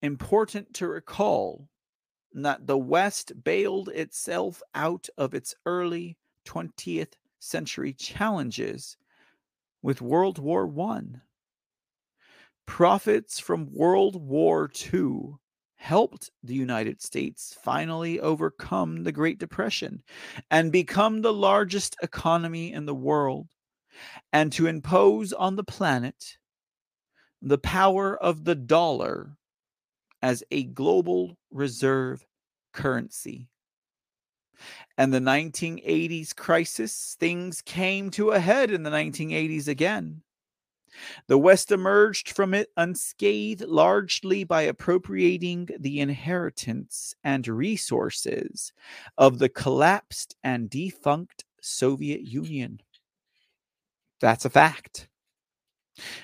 important to recall that the West bailed itself out of its early 20th century challenges with World War I. Profits from World War II helped the United States finally overcome the Great Depression and become the largest economy in the world, and to impose on the planet the power of the dollar as a global reserve currency. And the 1980s crisis, things came to a head in the 1980s again. The West emerged from it unscathed largely by appropriating the inheritance and resources of the collapsed and defunct Soviet Union. That's a fact.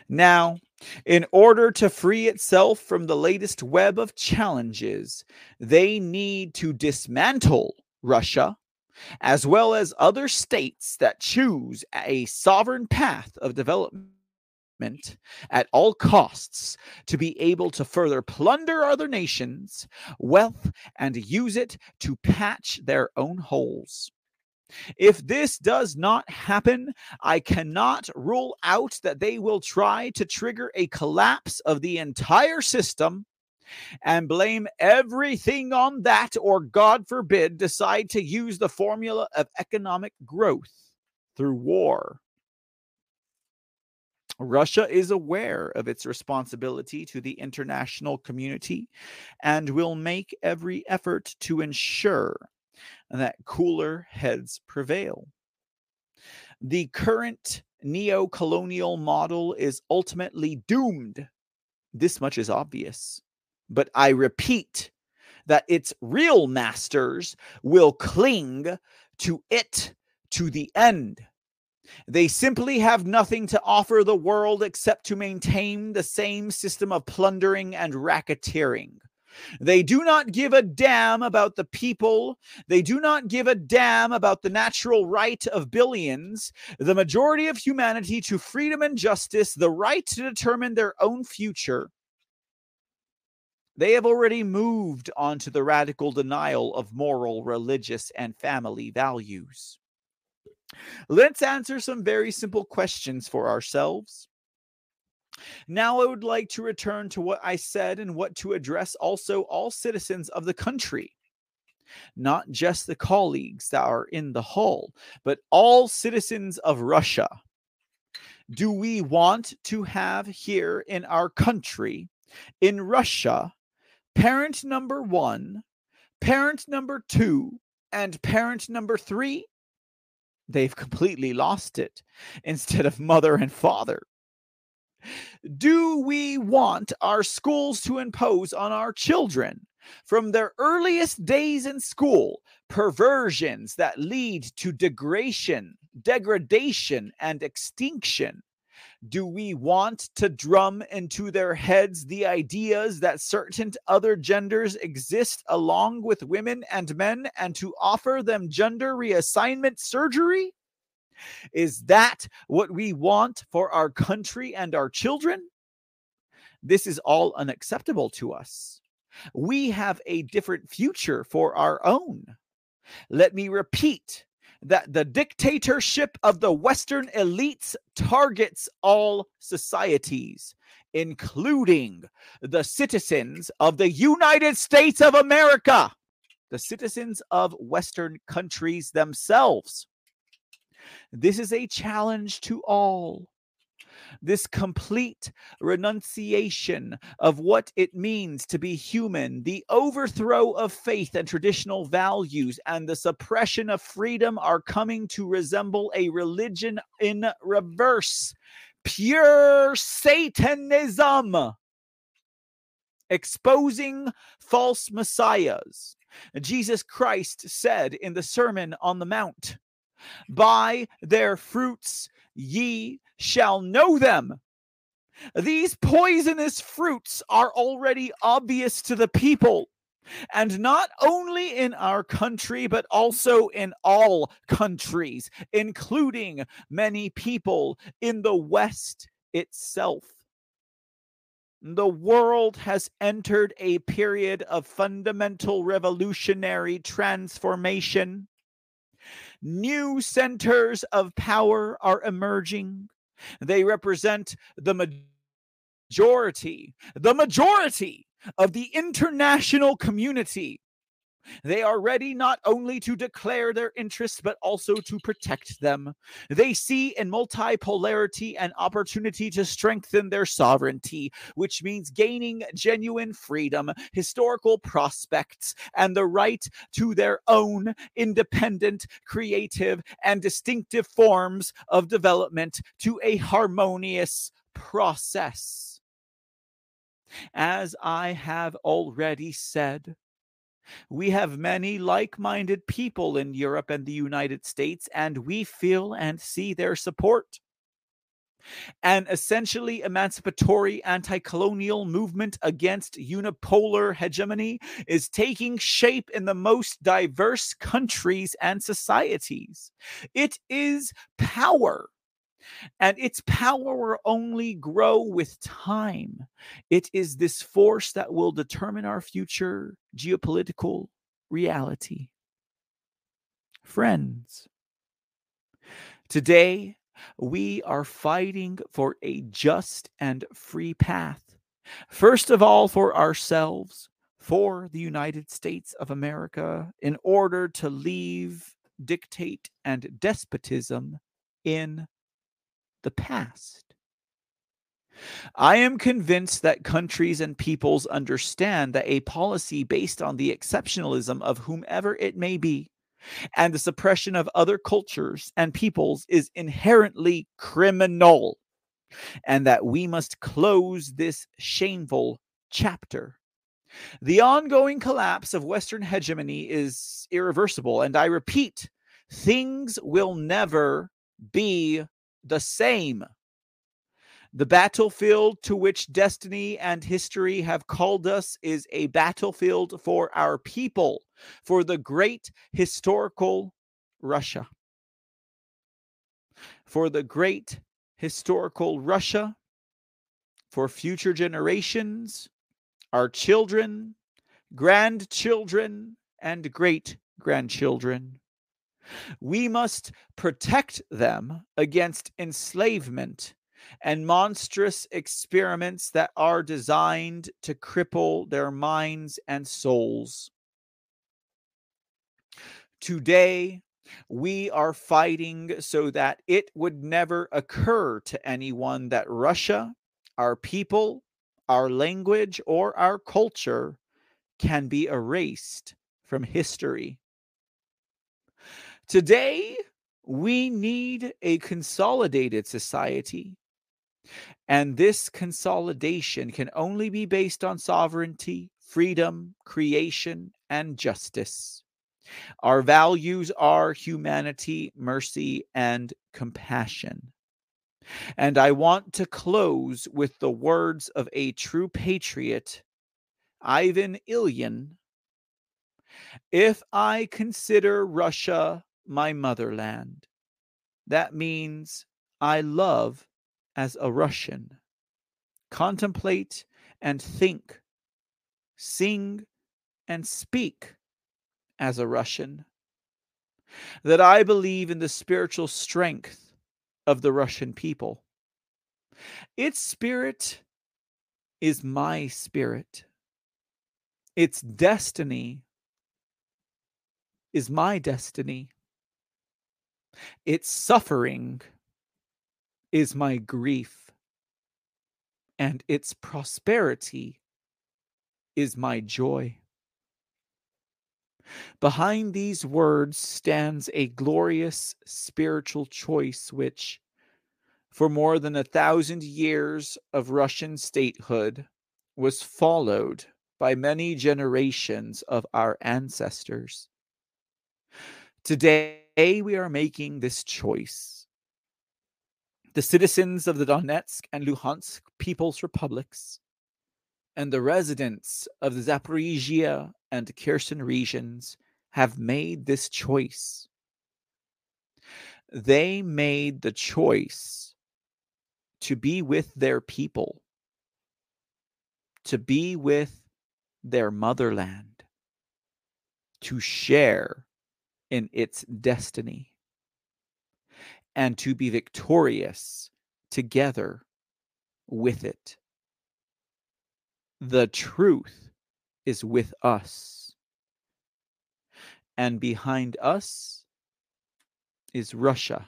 Now, In order to free itself from the latest web of challenges, they need to dismantle Russia, as well as other states that choose a sovereign path of development at all costs to be able to further plunder other nations' wealth and use it to patch their own holes. If this does not happen, I cannot rule out that they will try to trigger a collapse of the entire system and blame everything on that, or God forbid, decide to use the formula of economic growth through war. Russia is aware of its responsibility to the international community and will make every effort to ensure that cooler heads prevail. The current neo colonial model is ultimately doomed. This much is obvious. But I repeat that its real masters will cling to it to the end. They simply have nothing to offer the world except to maintain the same system of plundering and racketeering. They do not give a damn about the people. They do not give a damn about the natural right of billions, the majority of humanity to freedom and justice, the right to determine their own future. They have already moved on to the radical denial of moral, religious, and family values. Let's answer some very simple questions for ourselves. Now, I would like to return to what I said and what to address also all citizens of the country, not just the colleagues that are in the hall, but all citizens of Russia. Do we want to have here in our country, in Russia, parent number one, parent number two, and parent number three? They've completely lost it instead of mother and father. Do we want our schools to impose on our children from their earliest days in school perversions that lead to degradation, degradation and extinction? Do we want to drum into their heads the ideas that certain other genders exist along with women and men and to offer them gender reassignment surgery? Is that what we want for our country and our children? This is all unacceptable to us. We have a different future for our own. Let me repeat that the dictatorship of the Western elites targets all societies, including the citizens of the United States of America, the citizens of Western countries themselves. This is a challenge to all. This complete renunciation of what it means to be human, the overthrow of faith and traditional values, and the suppression of freedom are coming to resemble a religion in reverse. Pure Satanism exposing false messiahs. Jesus Christ said in the Sermon on the Mount, by their fruits ye shall know them. These poisonous fruits are already obvious to the people. And not only in our country, but also in all countries, including many people in the West itself. The world has entered a period of fundamental revolutionary transformation. New centers of power are emerging. They represent the majority, the majority of the international community they are ready not only to declare their interests, but also to protect them. They see in multipolarity an opportunity to strengthen their sovereignty, which means gaining genuine freedom, historical prospects, and the right to their own independent, creative, and distinctive forms of development to a harmonious process. As I have already said, we have many like minded people in Europe and the United States, and we feel and see their support. An essentially emancipatory anti colonial movement against unipolar hegemony is taking shape in the most diverse countries and societies. It is power. And its power will only grow with time. It is this force that will determine our future geopolitical reality. Friends, today we are fighting for a just and free path. First of all, for ourselves, for the United States of America, in order to leave dictate and despotism in the past. I am convinced that countries and peoples understand that a policy based on the exceptionalism of whomever it may be and the suppression of other cultures and peoples is inherently criminal, and that we must close this shameful chapter. The ongoing collapse of Western hegemony is irreversible, and I repeat, things will never be the same. The battlefield to which destiny and history have called us is a battlefield for our people, for the great historical Russia. For the great historical Russia, for future generations, our children, grandchildren, and great grandchildren. We must protect them against enslavement and monstrous experiments that are designed to cripple their minds and souls. Today, we are fighting so that it would never occur to anyone that Russia, our people, our language, or our culture can be erased from history. Today, we need a consolidated society and this consolidation can only be based on sovereignty, freedom, creation, and justice. Our values are humanity, mercy, and compassion. And I want to close with the words of a true patriot, Ivan Ilyin. If I consider Russia my motherland, that means I love as a Russian. Contemplate and think, sing and speak as a Russian. That I believe in the spiritual strength of the Russian people. Its spirit is my spirit. Its destiny is my destiny. Its suffering is my grief, and its prosperity is my joy. Behind these words stands a glorious spiritual choice which, for more than a thousand years of Russian statehood, was followed by many generations of our ancestors. Today, we are making this choice the citizens of the Donetsk and Luhansk People's Republics, and the residents of the Zaporizhia and Kherson regions have made this choice. They made the choice to be with their people, to be with their motherland, to share in its destiny and to be victorious together with it. The truth is with us. And behind us is Russia.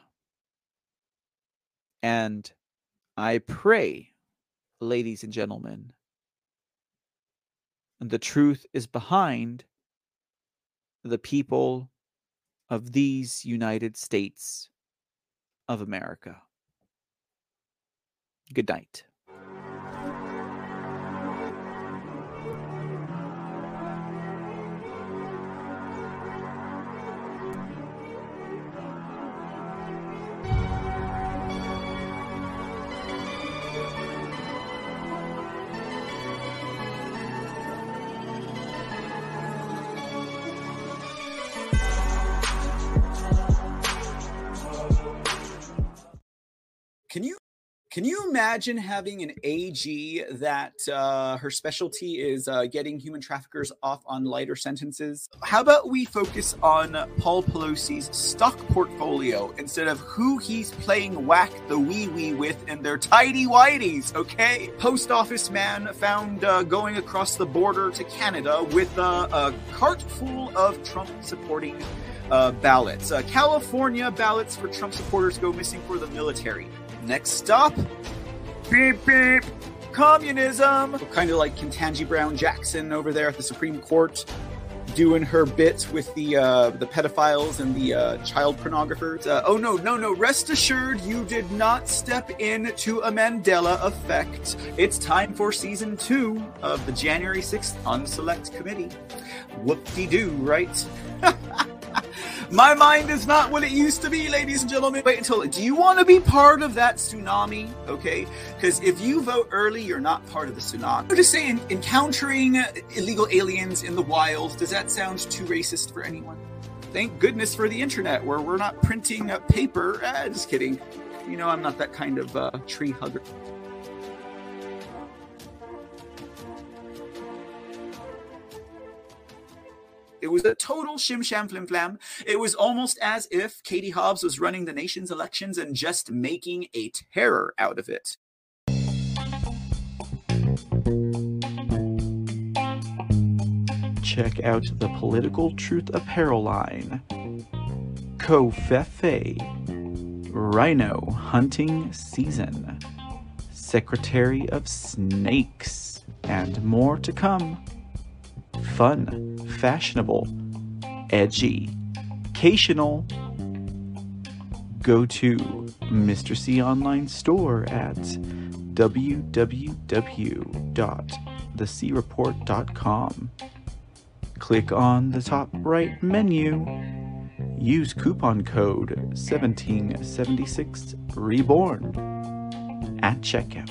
And I pray, ladies and gentlemen, the truth is behind the people of these United States of America. Good night. Can you imagine having an AG that uh, her specialty is uh, getting human traffickers off on lighter sentences? How about we focus on Paul Pelosi's stock portfolio instead of who he's playing whack the wee wee with in their tidy whities, okay? Post office man found uh, going across the border to Canada with uh, a cart full of Trump supporting uh, ballots. Uh, California ballots for Trump supporters go missing for the military. Next stop, beep beep, communism. Kind of like Ketanji Brown Jackson over there at the Supreme Court, doing her bit with the uh, the pedophiles and the uh, child pornographers. Uh, oh no, no, no! Rest assured, you did not step into a Mandela effect. It's time for season two of the January sixth Unselect Committee. Whoop-de-doo, right? My mind is not what it used to be, ladies and gentlemen. Wait until. Do you want to be part of that tsunami? Okay, because if you vote early, you're not part of the tsunami. I'm just saying, encountering illegal aliens in the wild. Does that sound too racist for anyone? Thank goodness for the internet, where we're not printing paper. Ah, just kidding. You know, I'm not that kind of uh, tree hugger. It was a total shim sham flim flam. It was almost as if Katie Hobbs was running the nation's elections and just making a terror out of it. Check out the Political Truth Apparel line. Covfefe. RINO Hunting Season. Secretary of Snakes. And more to come. Fun, fashionable, edgy, occasional. Go to Mr. C Online Store at www.thecreport.com. Click on the top right menu. Use coupon code 1776 Reborn at checkout.